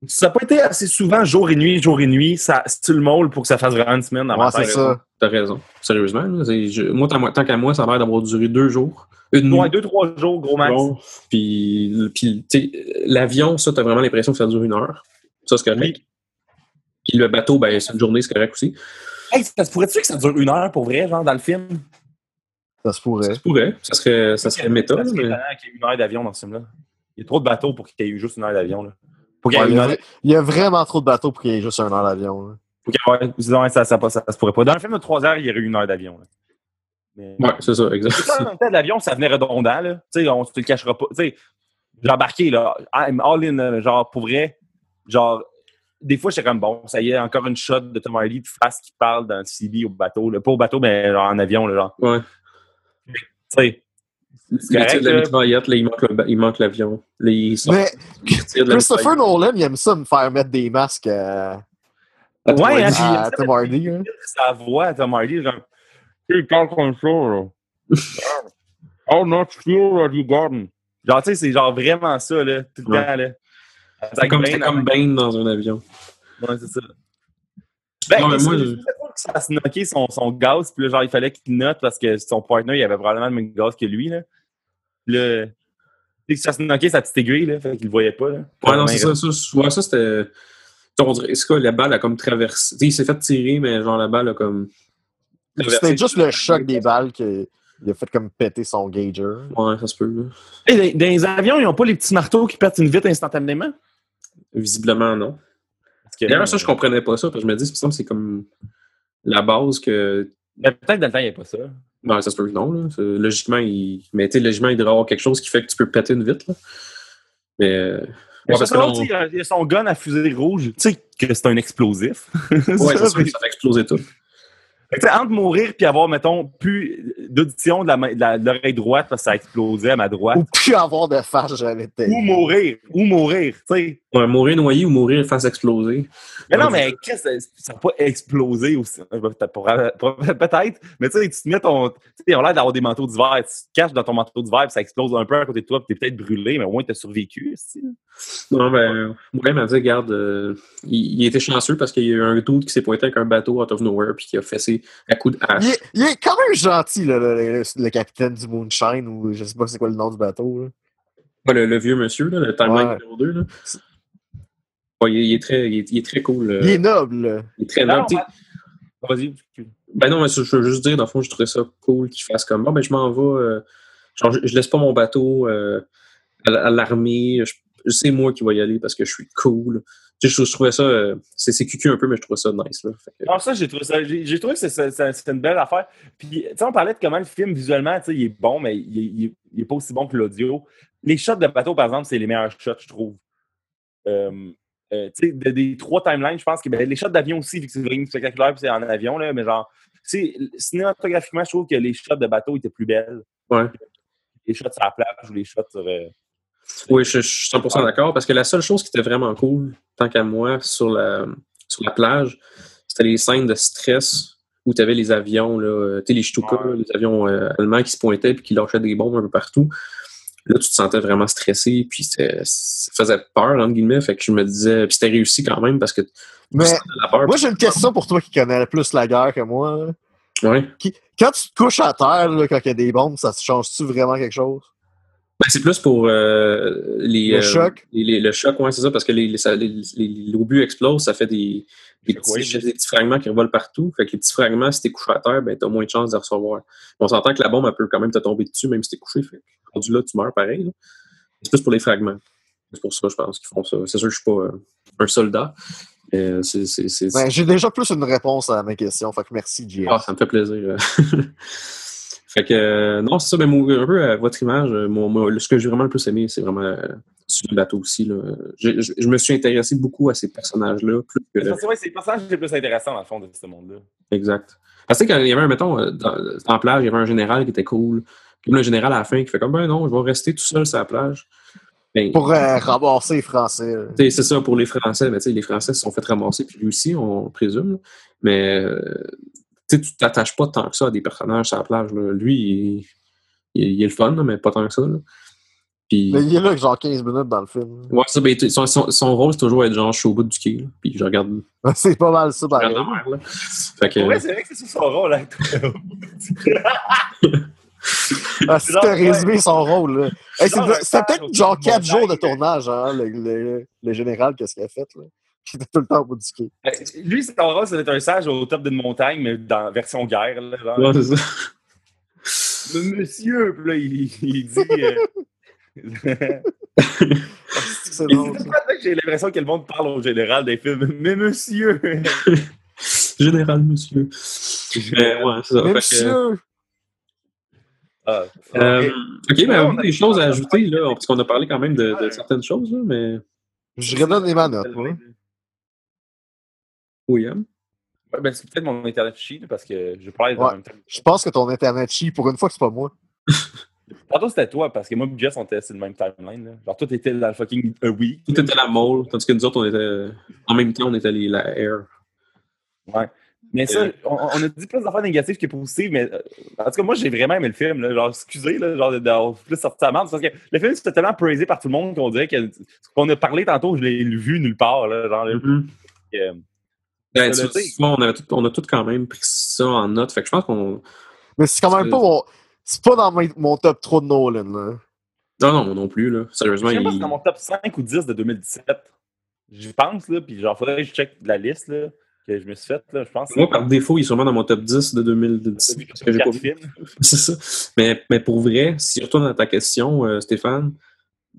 Ça n'a pas été assez souvent jour et nuit, jour et nuit. Ça, c'est le môle pour que ça fasse vraiment une semaine Ouais, ma c'est ça. T'as raison. Sérieusement. je- moi, tant, qu'à moi, ça a l'air d'avoir duré deux jours. Une nuit. Ouais, deux, trois jours, gros max. Bon. Puis, puis tu sais, l'avion, ça, t'as vraiment l'impression que ça dure une heure. Ça, c'est correct. Oui. Puis le bateau, ben, c'est une journée, c'est correct aussi. Hey, ça se pourrait-tu que ça dure une heure pour vrai, genre dans le film? Ça se pourrait. Ça se pourrait. Ça serait, ça serait méta. Ça serait mais... qu'il y ait une heure d'avion dans ce film-là. Il y a trop de bateaux pour qu'il y ait eu juste une heure d'avion. là. Pour Ouais, il, y a, heure vra- il y a vraiment trop de bateaux pour qu'il y ait juste un heure d'avion. ouais, ça, ça, ça, ça se pourrait pas. Dans le film de trois heures, il y aurait eu une heure d'avion. Mais... Ouais, c'est ça, exact. Ça, en même temps, l'avion, ça venait redondant. Là. Tu sais, on se le cachera pas. Tu sais, j'ai embarqué, là. I'm all in, là, genre, pour vrai. Genre, des fois, j'étais comme, bon, ça y est, encore une shot de Tom Hardy de face qui parle dans le CB au bateau. Là. Pas au bateau, mais genre, en avion, là, genre. Ouais. Tu sais, Le correct, la mitraillette, là, il manque, le il manque l'avion. Là, il sort Mais la Christopher. Nolan, il aime ça me faire mettre des masques à, À Tom Ouais, hein, Hardy. puis- à Tom Hardy. là. sa voix à Tom Hardy, genre, il parle comme ça, là. Oh, not sure that you got me. Genre, tu sais, c'est genre vraiment ça, là, tout le Ouais. temps, là. C'est comme, c'est comme Bane dans un avion. Ouais, c'est ça. Ben, Non, mais c'est- moi, je- ça a snocké son, son gaz, puis là, genre, il fallait qu'il note parce que son partner, il avait probablement le même gaz que lui, là. Là, dès que ça se knocké sa petite aiguille, là, fait qu'il le voyait pas, là. Ouais, non, c'est ça. Ça, ouais, ça c'était. C'est quoi, la balle a comme traversé. Tu sais, il s'est fait tirer, mais genre la balle a comme. C'était juste le choc des balles qui a fait comme péter son gager. Ouais, ça se peut. Hey, dans, les avions, ils n'ont pas les petits marteaux qui pètent une vitre instantanément? Visiblement, non. Que- D'ailleurs, ça, je comprenais pas ça, parce que je me dis, il que c'est comme la base que. Peut-être dans le temps, il n'y avait pas ça. Non, ça se peut que non, là. Logiquement, il. Mais tu sais, logiquement, il devrait avoir quelque chose qui fait que tu peux péter une vitre, là. Mais. euh, Mais Ouais, parce que là, il y a- son gun à fusée rouge. Tu sais que c'est un explosif. Ouais, ça ça fait exploser tout. Fait que, tu sais, entre mourir puis avoir, mettons, plus d'audition de la main- de la- de l'oreille droite parce que ça a explosé à ma droite. Ou plus avoir de face, j'avais été. Ou mourir. Ou mourir. Tu sais. Ouais, mourir noyé ou mourir face exploser. Mais non, mais Chris, ça ça n'a pas explosé aussi. Euh, Peut-être, peut-être, mais tu sais, tu te mets ton. Tu sais, ils ont l'air d'avoir des manteaux d'hiver. Tu te caches dans ton manteau d'hiver puis ça explose un peu à côté de toi puis t'es peut-être brûlé, mais au moins t'as survécu. Non, ben, ouais, m'a dit, regarde, euh, il, il était chanceux parce qu'il y a eu un dude qui s'est pointé avec un bateau out of nowhere puis qui a fessé à coups de hache. Il est, il est quand même gentil, là, le, le- le capitaine du Moonshine, ou je sais pas c'est quoi le nom du bateau. Là. Le, le vieux monsieur, là, le timeline Ouais. numéro 2. Là. Ouais, il, est- il est très, il, est, il est très cool. euh, Il est noble. il est très noble. Vas-y. Ben non, mais je veux juste dire, dans le fond, je trouvais ça cool qu'il fasse comme, bon, ben je m'en vais, euh, genre, je, je laisse pas mon bateau euh, à, à l'armée, c'est moi qui vais y aller parce que je suis cool. Je, je trouvais ça, euh, c'est cucu un peu, mais je trouvais ça nice. Là. Que- Non, ça, j'ai trouvé ça. J'ai trouvé que c'est une belle affaire. Puis, tu sais, on parlait de comment le film, visuellement, tu sais, il est bon, mais il est, il est- il est pas aussi bon que l'audio. Les shots de bateau, par exemple, c'est les meilleurs shots, je trouve. Euh, euh, tu sais, de- des trois timelines, je pense que ben, les shots d'avion aussi, vu que c'est vraiment spectaculaire, puis c'est en avion, là, mais genre, tu sais, cinématographiquement, je trouve que les shots de bateau étaient plus belles. Ouais. Les shots sur la plage ou les shots sur. Oui, je, je suis 100% d'accord parce que la seule chose qui était vraiment cool, tant qu'à moi, sur la, sur la plage, c'était les scènes de stress où tu avais les avions, là, euh, les Stuka, Ouais. les avions euh, allemands qui se pointaient et qui lâchaient des bombes un peu partout. Là, tu te sentais vraiment stressé, puis ça faisait peur, entre guillemets. Fait que je me disais, puis c'était réussi quand même parce que tu Mais la peur. moi, j'ai une question pour toi qui connais plus la guerre que moi. Qui- Quand tu te couches à terre, là, quand il y a des bombes, ça change-tu vraiment quelque chose? Ben, c'est plus pour euh, les, Le euh, choc? les- les- le choc, ouais, c'est ça, parce que les, les, ça- les- les- l'obus explose, ça fait des, des, petits, des petits fragments qui revolent partout. Fait que les petits fragments, si t'es couché à terre, ben, t'as moins de chances de les recevoir. On s'entend que la bombe, elle peut quand même te tomber dessus, même si t'es couché. Fait rendu là, tu meurs pareil. là. C'est plus pour les fragments. C'est pour ça, je pense, qu'ils font ça. C'est sûr que je suis pas euh, un soldat. mais euh, c'est, c'est, c'est- Ben, j'ai déjà plus une réponse à mes questions, fait que merci, JF. ah, ça me fait plaisir. euh. fait que, euh, non, c'est ça, mais mon- un peu à votre image, euh, mon, mon- ce que j'ai vraiment le plus aimé, c'est vraiment euh, sur le bateau aussi. Là. Je, je- je me suis intéressé beaucoup à ces personnages-là, plus que le- C'est vrai, c'est les personnages les plus intéressants, dans le fond, de ce monde-là. Exact. Parce que quand il y avait un, mettons, euh, dans, en plage, il y avait un général qui était cool. Puis le général à la fin qui fait comme, ben non, je vais rester tout seul sur la plage. Ben, Pour euh, ramasser les Français. c'est ça pour les Français, mais tu sais, les Français se sont fait ramasser, puis lui aussi, on présume. Mais euh, tu sais, tu t'attaches pas tant que ça à des personnages sur la plage. là. Lui, il, il- il est le fun, là, mais pas tant que ça. là. Puis, Mais il est là que genre 15 minutes dans le film. ouais, ça, ben, son, son, son rôle, c'est toujours être genre, je suis au bout du quai, là, puis je regarde, C'est pas mal ça, mer. Là. Fait que, Ouais, c'est vrai que c'est ça son rôle, hein. Ah, si t'as ouais. résumé son rôle, là. Hey, c'est peut-être genre au bout du 4 jours de tournage, hein, le, le, le général, qu'est-ce qu'il a fait, là. Il était tout le temps au bout du quai. Euh, Lui, c'est un sage au top d'une montagne, mais dans version guerre. Là, genre. ouais, c'est ça. Mais Monsieur, puis là, il, il dit. euh, c'est drôle, j'ai l'impression que le monde parle au général des films. Mais monsieur! Général, monsieur. Mais, ouais, c'est ça. Mais Fait que, monsieur! Ah, Euh, ok, mais on a- des choses à ajouter, là, parce qu'on a parlé quand même de, certaines choses, là, mais Je redonne ma note, moi. William? Ouais, ben, c'est peut-être mon internet chie, là, parce que je parlais Ouais. en même temps. Je pense que ton internet chie. Pour une fois que c'est pas moi. Tantôt, c'était toi, parce que moi et Jess, on était sur le même timeline. Là. Genre, toi, t'étais dans le fucking A Week. Tout était la mole, tandis que nous autres, on était. En même temps, on était les, la air. Ouais. Mais ça, Euh. on, on a dit plus d'affaires négatives que positives, mais euh, en tout cas, moi, j'ai vraiment aimé le film. Là. Genre, excusez, là, genre, d'avoir plus sorti sa merde, parce que le film, c'était tellement praisé par tout le monde qu'on dirait que ce qu'on a parlé tantôt, je l'ai vu nulle part. Là, genre, Mhm. Euh, Ben, tu on, avait tout, on a tous quand même pris ça en note. Fait que je pense qu'on. Mais c'est quand même pas mon. C'est pas dans mon, top 3 de Nolan, là. Non, non, moi non plus, là. Je Sérieusement, sais pas si il... c'est dans mon top 5 ou 10 de 2017. J'y pense, là, puis genre, faudrait que je check la liste, là, que je me suis faite, là, je pense. Moi, par défaut, il est sûrement dans mon top 10 de 2010. Parce que j'ai pas quatre vu. films. C'est ça. Mais, mais pour vrai, si je retourne à ta question, euh, Stéphane,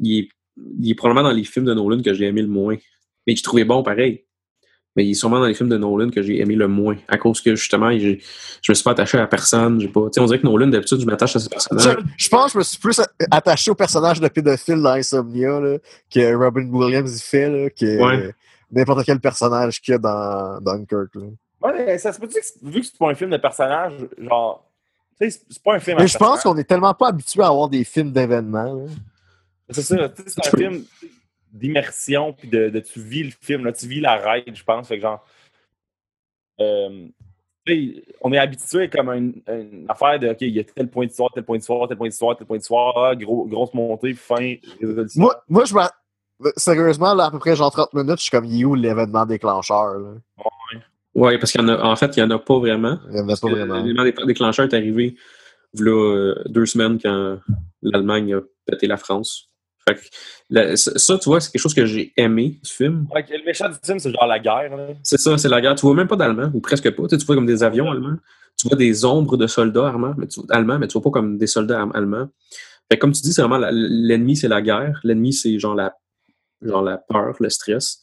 il est, il est probablement dans les films de Nolan que j'ai aimé le moins. Mais que je trouvais bon pareil. Mais il est sûrement dans les films de Nolan que j'ai aimé le moins. À cause que justement, je me suis pas attaché à personne. J'ai pas. on dirait que Nolan, d'habitude, je m'attache à ces Je, personnages. je pense que je me suis plus attaché au personnage de pédophile dans Insomnia là, que Robin Williams y fait là, que Ouais. n'importe quel personnage qu'il y a dans Dunkirk. Là. Ouais, ça se peut-tu que, c'est- vu que c'est pas un film de personnage, genre, tu sais, c'est- pas un film Mais je pense qu'on est tellement pas habitué à avoir des films d'événements. C'est ça, tu sais, c'est un film d'immersion, puis de, de tu vis le film, là, tu vis la ride, je pense. Fait que genre, euh, on est habitué comme une, une affaire de, OK, il y a tel point d'histoire, tel point d'histoire, tel point d'histoire, tel point d'histoire, ah, gros, grosse montée, fin, résolution. Moi, moi je Sérieusement, là, à peu près genre 30 minutes, je suis comme, il est où l'événement déclencheur? Là? Ouais, parce qu'il y en a, en fait, il y en a pas vraiment. Il en a Parce pas vraiment. L'élément dé- déclencheur est arrivé là, euh, deux semaines quand l'Allemagne a pété la France. Fait que, la- ça, tu vois, c'est quelque chose que j'ai aimé du film. Ouais, le méchant du film, c'est genre la guerre. C'est ça, c'est la guerre. Tu vois même pas d'Allemands, ou presque pas. Tu, sais, tu vois comme des avions allemands. Tu vois des ombres de soldats allemands, mais tu, allemands, mais tu vois pas comme des soldats allemands. Fait que comme tu dis, c'est vraiment l'ennemi, c'est la guerre. L'ennemi, c'est genre la, genre la peur, le stress.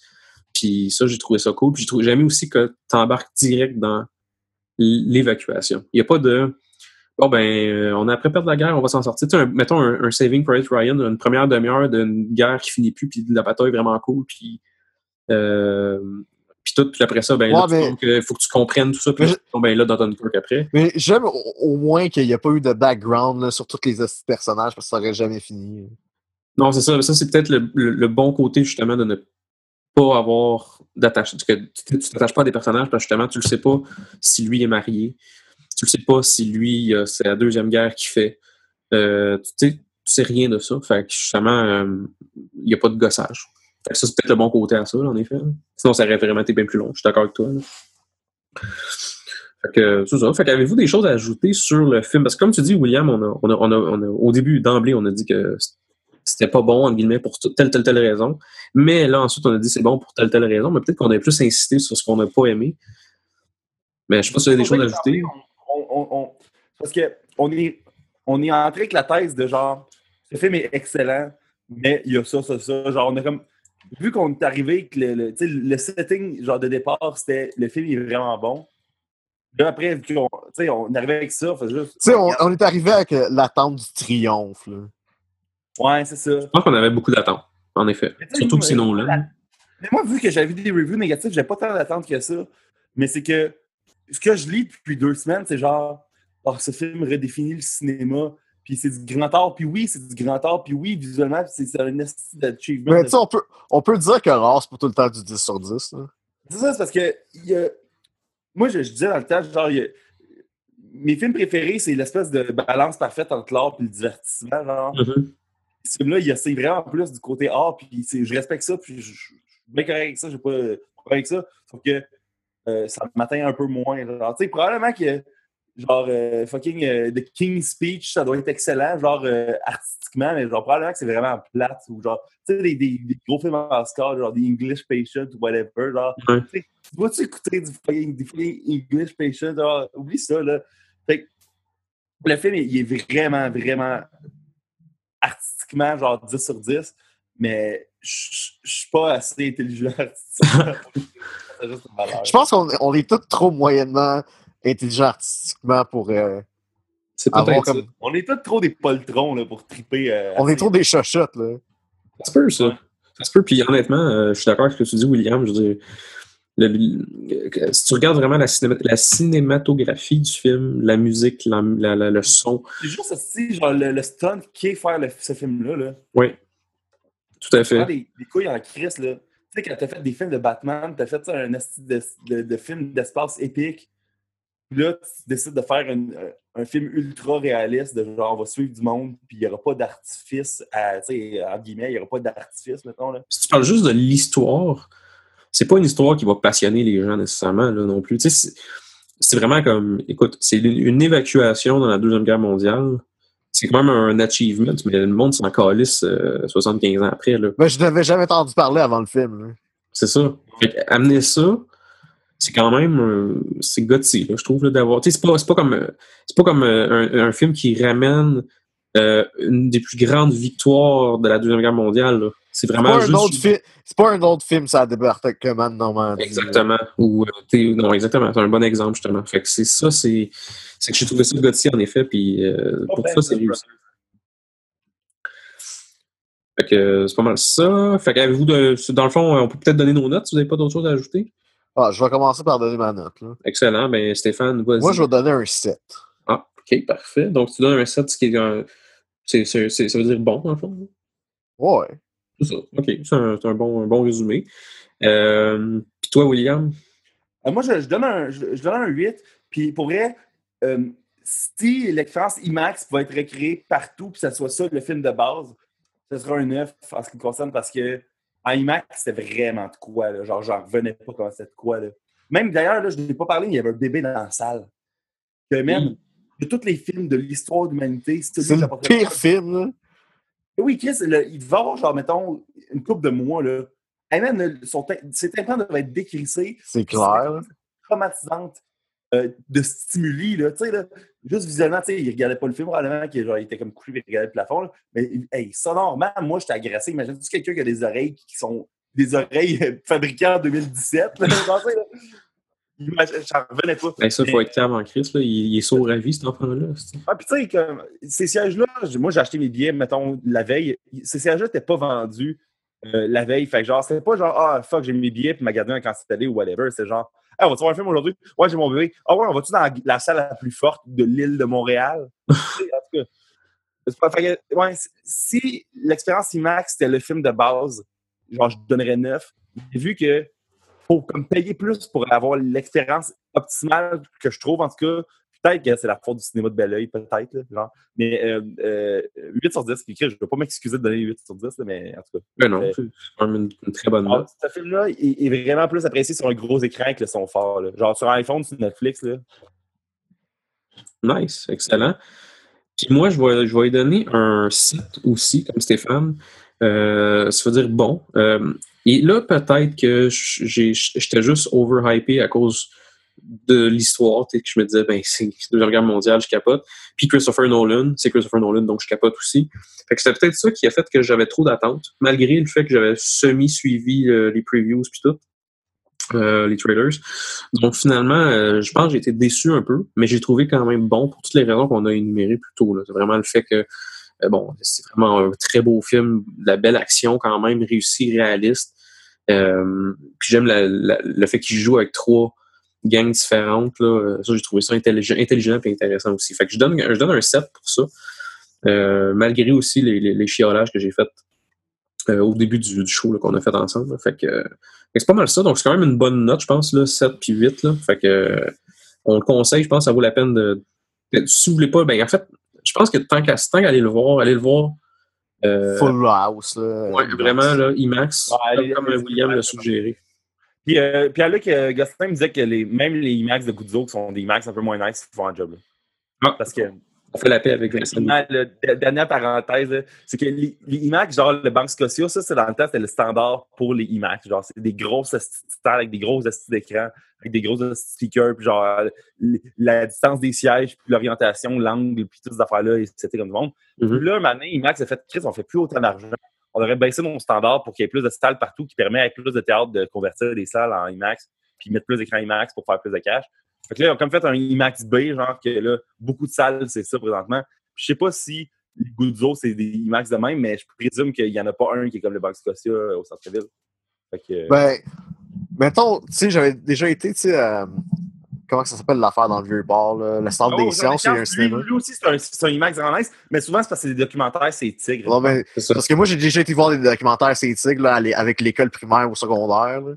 Puis ça, j'ai trouvé ça cool. Puis j'ai aimé aussi que tu embarques direct dans l'évacuation. Il n'y a pas de bon ben euh, on a après perdre la guerre, on va s'en sortir. Tu sais, un- mettons un, un Saving Private Ryan, une première demi-heure d'une guerre qui finit plus, puis de la bataille vraiment cool, puis euh, puis tout, puis après ça, ben là, Ouais, tu mais- que faut que tu comprennes tout ça, puis je- bon, ben là, dans Dunkirk après. Mais j'aime au, au moins qu'il n'y a pas eu de background là, sur tous les personnages parce que ça aurait jamais fini. Non, c'est ça. Ça, c'est peut-être le, le- le bon côté, justement, de ne pas avoir d'attache. que Tu tu t'attaches pas à des personnages parce que, justement, tu ne sais pas si lui est marié. Tu ne sais pas si lui, c'est la Deuxième Guerre qu'il fait. Euh, tu sais, tu sais rien de ça. Fait que, justement, euh, il n'y a pas de gossage. Fait que ça, c'est peut-être le bon côté à ça, en effet. Sinon, ça aurait vraiment été bien plus long. Je suis d'accord avec toi. Fait que, c'est ça. Fait qu'avez-vous des choses à ajouter sur le film? Parce que, comme tu dis, William, on a, on a, on a, au début, d'emblée, on a dit que c'était pas bon, entre guillemets, pour telle, telle, telle raison. Mais là, ensuite, on a dit c'est bon pour telle, telle raison. Mais peut-être qu'on a plus insisté sur ce qu'on n'a pas aimé. Mais je sais pas si vous avez des choses à ajouter. On- on- parce que on est, on est entré avec la thèse de genre, ce film est excellent, mais il y a ça, ça, ça. Genre, on a comme. Vu qu'on est arrivé que le, le, le setting genre de départ, c'était le film est vraiment bon. Là, après, vu qu'on- tu sais, on est arrivé avec ça, fait juste. Tu sais, on, on est arrivé avec euh, l'attente du triomphe. Là. Ouais, c'est ça. Je pense qu'on avait beaucoup d'attentes, en effet. Surtout que c'est moi, non là. Mais moi, vu que j'avais vu des reviews négatifs, j'ai pas tant d'attente que ça. Mais c'est que ce que je lis depuis deux semaines, c'est genre, oh, ce film redéfinit le cinéma, puis c'est du grand art, puis oui, c'est du grand art, puis oui, visuellement, puis c'est c'est un esti d'achievement. Mais tu sais, on peut, on peut dire que Rare, c'est pas tout le temps du 10 sur 10. là. C'est ça, c'est parce que il y a- moi, je, je disais dans le temps, genre, il y a- mes films préférés, c'est l'espèce de balance parfaite entre l'art et le divertissement. Genre. Mhm. Ce film-là, il essaie vraiment plus du côté art, puis c'est- je respecte ça, puis je, je- je suis bien correct avec ça, j'ai pas de problème avec ça. Sauf que euh, ça m'atteint un peu moins. Genre, tu sais, probablement que genre euh, fucking euh, The King's Speech, ça doit être excellent, genre artistiquement, mais genre probablement que c'est vraiment plate ou genre, tu sais, des, des, des gros films en Oscar, genre des English Patient ou whatever, genre, Ouais. tu sais, tu vas-tu écouter du fucking, du fucking English Patient, genre, oublie ça, là. Fait que le film, il il est vraiment, vraiment artistiquement, genre 10 sur 10, mais je suis pas assez intelligent. Je pense qu'on on est tous trop moyennement intelligents artistiquement pour euh, avoir ça. comme. On est tous trop des poltrons là, pour triper. euh, On est trop des chochottes, là. Ça se peut, ça. Ouais. Ça se peut. Puis honnêtement, euh, je suis d'accord avec ce que tu dis, William. Je veux dire, le- le- si tu regardes vraiment la, cinéma- la cinématographie du film, la musique, la- la- la- le son, C'est juste aussi, genre, le, le stunt qui est faire le- ce film-là. Là. oui, tout à Prends fait. des, des couilles en crise, là. Tu sais, quand t'as fait des films de Batman, t'as fait ça, un de, de, de film d'espace épique. Puis là, tu décides de faire une- un, film ultra réaliste, de genre, on va suivre du monde, puis il n'y aura pas d'artifice, tu sais, entre guillemets, il n'y aura pas d'artifice, mettons, là. Si tu parles juste de l'histoire, c'est pas une histoire qui va passionner les gens nécessairement là, non plus. Tu sais, c'est- vraiment comme, écoute, c'est une évacuation dans la Deuxième Guerre mondiale. C'est quand même un achievement, mais le monde s'en calisse euh, 75 ans après. Là. Ben, je n'avais jamais entendu parler avant le film. là. C'est ça. Fait amener ça, c'est quand même euh, c'est là, je trouve, là, d'avoir. C'est pas, c'est pas comme euh, c'est pas comme euh, un, un film qui ramène euh, une des plus grandes victoires de la Deuxième Guerre mondiale. là. C'est vraiment pas, un juste. c'est pas un autre film, ça débarquement de Normandie. Exactement. Ou, euh, non, exactement. C'est un bon exemple, justement. Fait que c'est ça, c'est. C'est que j'ai trouvé ça gutsy, en effet, puis euh, pour ça, c'est réussi. Fait que euh, c'est pas mal ça. Fait qu'avez-vous de. Dans le fond, on peut peut-être donner nos notes si vous n'avez pas d'autres choses à ajouter? Ah, je vais commencer par donner ma note. Là. Excellent. Ben, Stéphane, vas-y. Moi, je vais donner un 7. Ah, ok, parfait. Donc, tu donnes un 7, ce qui est un. c'est- c'est- c'est- ça veut dire bon, dans le fond. Ouais. C'est ça. Ok, c'est un, bon, un bon résumé. Euh, Puis toi, William? Euh, moi, je, je donne un, je, je donne un 8. Puis pour vrai, euh, si l'expérience IMAX pouvait être recréée partout, puis que ça soit ça le film de base, ce sera un 9 en ce qui me concerne parce que en IMAX, c'était vraiment de quoi. Là. Genre, j'en revenais pas comment c'était de quoi. Là. Même d'ailleurs, là, je n'ai pas parlé, mais il y avait un bébé dans la salle. Que même, de tous les films de l'histoire de l'humanité, c'est le pire film. Là. oui, Chris, le- il devait avoir, genre, mettons, une couple de mois, là. Hey, man, son ses tympans devaient être décrissés, C'est clair. traumatisante euh, de stimuli, là. Tu sais, là, juste visuellement, tu sais, il regardait pas le film, probablement, qu'il genre, il était comme couché, il regardait le plafond, là. Mais, hey, sonorement, moi, j'étais agressé. Imagine-tu quelqu'un qui a des oreilles qui sont des oreilles euh, fabriquées en 2017, là. J'en revenais pas. Ben, ça, il faut être calme en Christ. Là. Il, il est sourd à vie, cet enfant-là. Ah, puis tu sais, ces sièges-là, moi j'ai acheté mes billets, mettons, la veille. Ces sièges-là n'étaient pas vendus euh, la veille. Fait que genre, c'était pas genre, ah, fuck, j'ai mis mes billets, puis ma gardien quand c'est allé ou whatever. C'est genre, ah, on va-tu voir un film aujourd'hui? Ouais, j'ai mon bébé. Ah, ouais, on va-tu dans la, salle la plus forte de l'île de Montréal? En tout cas. fait que, ouais, si- l'expérience IMAX c'était le film de base, genre, je donnerais 9. Mais vu que faut comme payer plus pour avoir l'expérience optimale que je trouve, en tout cas, peut-être que c'est la faute du cinéma de bel oeil, peut-être. Mais euh, euh, 8 sur 10, puis, je ne vais pas m'excuser de donner 8 sur 10, là, mais en tout cas. Ben non, Euh, c'est une, une très bonne Ah, note. ce film-là est, est vraiment plus apprécié sur un gros écran que le son fort. là. Genre sur iPhone, sur Netflix. Là. Nice, excellent. Puis moi, je vais, je vais lui donner un 7 aussi, comme Stéphane. Euh, ça veut dire bon. Euh, et là, peut-être que j'étais juste overhypé à cause de l'histoire. que Je me disais, ben, c'est la Guerre mondiale, je capote. Puis Christopher Nolan, c'est Christopher Nolan, donc je capote aussi. Fait que c'était peut-être ça qui a fait que j'avais trop d'attentes, malgré le fait que j'avais semi-suivi euh, les previews puis tout. euh, les trailers. Donc finalement, euh, je pense que j'ai été déçu un peu, mais j'ai trouvé quand même bon pour toutes les raisons qu'on a énumérées plus tôt. C'est vraiment le fait que bon, c'est vraiment un très beau film, de la belle action quand même, réussi, réaliste. Euh, puis j'aime le fait qu'il joue avec trois gangs différentes. Là. Ça, j'ai trouvé ça intelligent, et intéressant aussi. Fait que je donne, un 7 pour ça. Euh, malgré aussi les, chiolages que j'ai fait euh, au début du, show qu'on a fait ensemble. Fait que, c'est pas mal ça. Donc, c'est quand même une bonne note, je pense, là, 7 puis 8. Là. Fait que, on le conseille, je pense, ça vaut la peine de. si vous voulez pas, ben, en fait, je pense que tant qu'à qu'à aller le voir, allez le voir. Euh, Full house. Là, ouais, vraiment, là, IMAX, Ouais, comme, William l'a suggéré. Puis, euh, puis à Luc, euh, Gosselin me disait que les, même les IMAX de Guzzo qui sont des IMAX un peu moins nice, ils font un job. là. Ah. Parce que On fait la paix avec Vincent. Dernière parenthèse, là, c'est que les, les IMAX, genre le Banque Scotia, ça, c'est dans le temps, c'était le standard pour les IMAX. Genre, c'est des grosses salles avec des grosses esti d'écran, avec des de speakers, puis genre, l- la distance des sièges, puis l'orientation, l'angle, puis toutes ces affaires-là, et c'était comme du monde. Mhm. Puis là, maintenant, IMAX a fait, Chris, on fait plus autant d'argent. On aurait baissé nos standards pour qu'il y ait plus de salles partout qui permet avec plus de théâtre de convertir des salles en IMAX, puis mettre plus d'écrans IMAX pour faire plus de cash. Fait que là, ils ont comme fait un IMAX B, genre que là, beaucoup de salles, c'est ça présentement. Je sais pas si les Guzzo, c'est des IMAX de même, mais je présume qu'il n'y en a pas un qui est comme le Banque Scotia euh, au centre-ville. Fait que, Ben, mettons, tu sais, j'avais déjà été, tu sais, euh, comment ça s'appelle l'affaire dans le vieux port, là, le centre Oh, des sciences, il y a un cinéma. Lui, lui aussi, c'est un, c'est un IMAX grand nice, mais souvent, c'est parce que c'est des documentaires, c'est Tigre. Non, ça. parce que moi, j'ai déjà été voir des documentaires c'est tigres, là, avec l'école primaire ou secondaire. là.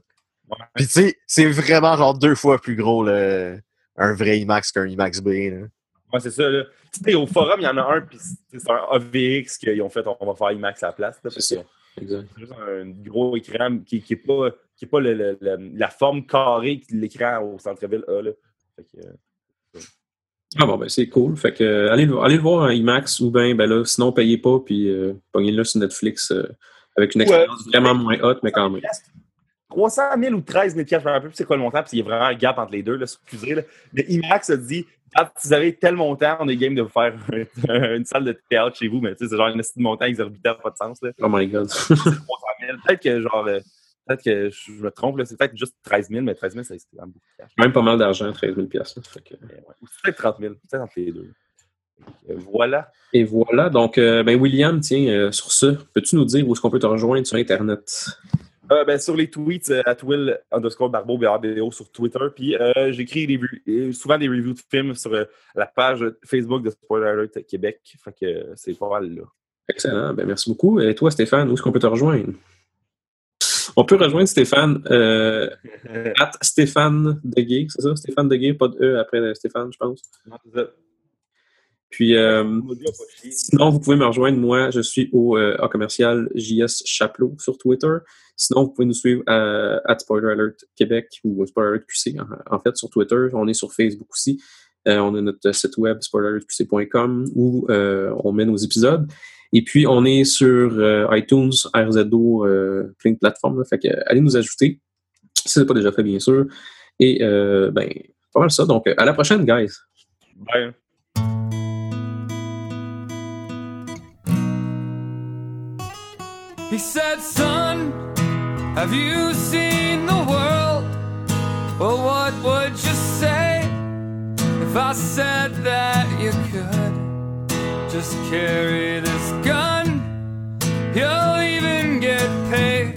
Ouais. Puis, tu sais, c'est vraiment genre deux fois plus gros, le, un vrai IMAX qu'un IMAX B. Là. Ouais, c'est ça. Là. Tu sais, au forum, il y en a un, puis c'est un AVX qu'ils ont fait, on va faire IMAX à la place. C'est ça. que Exact. C'est juste un gros écran qui n'est pas qui est pas le- le- le- la forme carrée de l'écran au centre-ville a. Là. Fait que, euh, Ah bon, ben c'est cool. Fait que euh, allez, le- allez le voir en IMAX ou bien, ben là, sinon, payez pas, puis euh, pognez-le sur Netflix euh, avec une Ouais. expérience vraiment moins haute, mais quand même. 300 000 ou 13 000 je me rappelle plus c'est quoi le montant, puis il y a vraiment un gap entre les deux, là, excusez. Là. Mais IMAX a dit, quand vous avez tel montant, on est game de vous faire une salle de théâtre chez vous, mais tu sais, c'est genre une de montant exorbitant, pas de sens. Là. Oh my god. 300 000. Peut-être que genre, euh, peut-être que je me trompe, là, c'est peut-être juste 13 000, mais 13 000, c'est quand même beaucoup de cash. même pas mal d'argent, 13 000 piastres, là. Fait que- ouais. Ou peut-être 30 000, peut-être entre les deux. Voilà. Et voilà. Donc, euh, ben William, tiens, euh, sur ça, peux-tu nous dire où est-ce qu'on peut te rejoindre sur Internet? Euh, ben, sur les tweets, euh, at Will underscore Barbeau, BRBO sur Twitter. Puis euh, j'écris des euh, souvent des reviews de films sur euh, la page Facebook de Spoiler Alert Québec. Fait que euh, c'est pas mal là. Excellent. Ben, merci beaucoup. Et toi, Stéphane, où est-ce qu'on peut te rejoindre? On peut rejoindre Stéphane euh, at Stéphane Deguay, c'est ça? Stéphane Deguay, pas de E après Stéphane, je pense. Non, c'est ça. Puis, euh, sinon, vous pouvez me rejoindre. Moi, je suis au euh, A commercial JS Chaplot sur Twitter. Sinon, vous pouvez nous suivre à, at Spoiler Alert Québec ou Spoiler Alert QC, en, en fait, sur Twitter. On est sur Facebook aussi. Euh, on a notre site web spoileralertqc.com où euh, on met nos épisodes. Et puis, on est sur euh, iTunes, RZO, euh, plein de plateformes. là. fait que, allez nous ajouter, si ce n'est pas déjà fait, bien sûr. Et, euh, ben, pas mal ça. Donc, à la prochaine, guys. Bye. He said, Son, have you seen the world? Well, what would you say if I said that you could just carry this gun? You'll even get paid.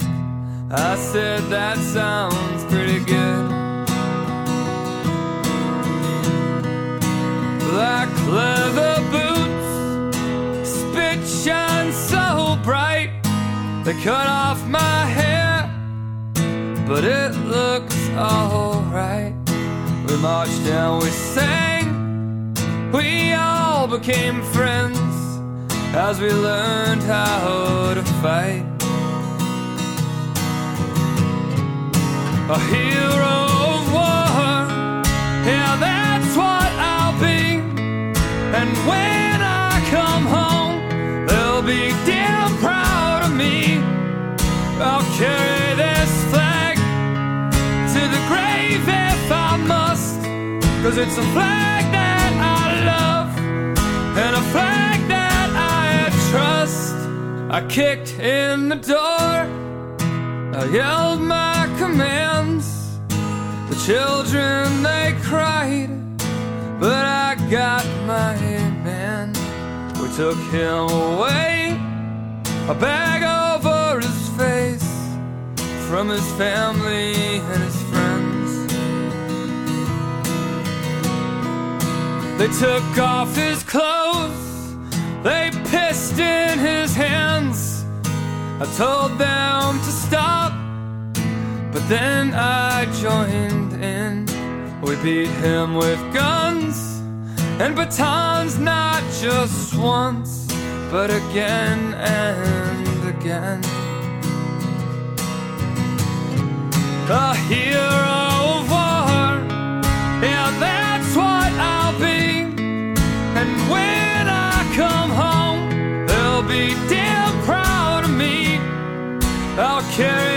I said, That sounds pretty good. Black leather boots, spit shine so bright. They cut off my but it looks alright. We marched and we sang, we all became friends as we learned how to fight. A hero Cause it's a flag that I love and a flag that I trust. I kicked in the door, I yelled my commands. The children they cried, but I got my man. We took him away, a bag over his face from his family and his They took off his clothes, they pissed in his hands. I told them to stop, but then I joined in. We beat him with guns and batons, not just once, but again and again. A hero carry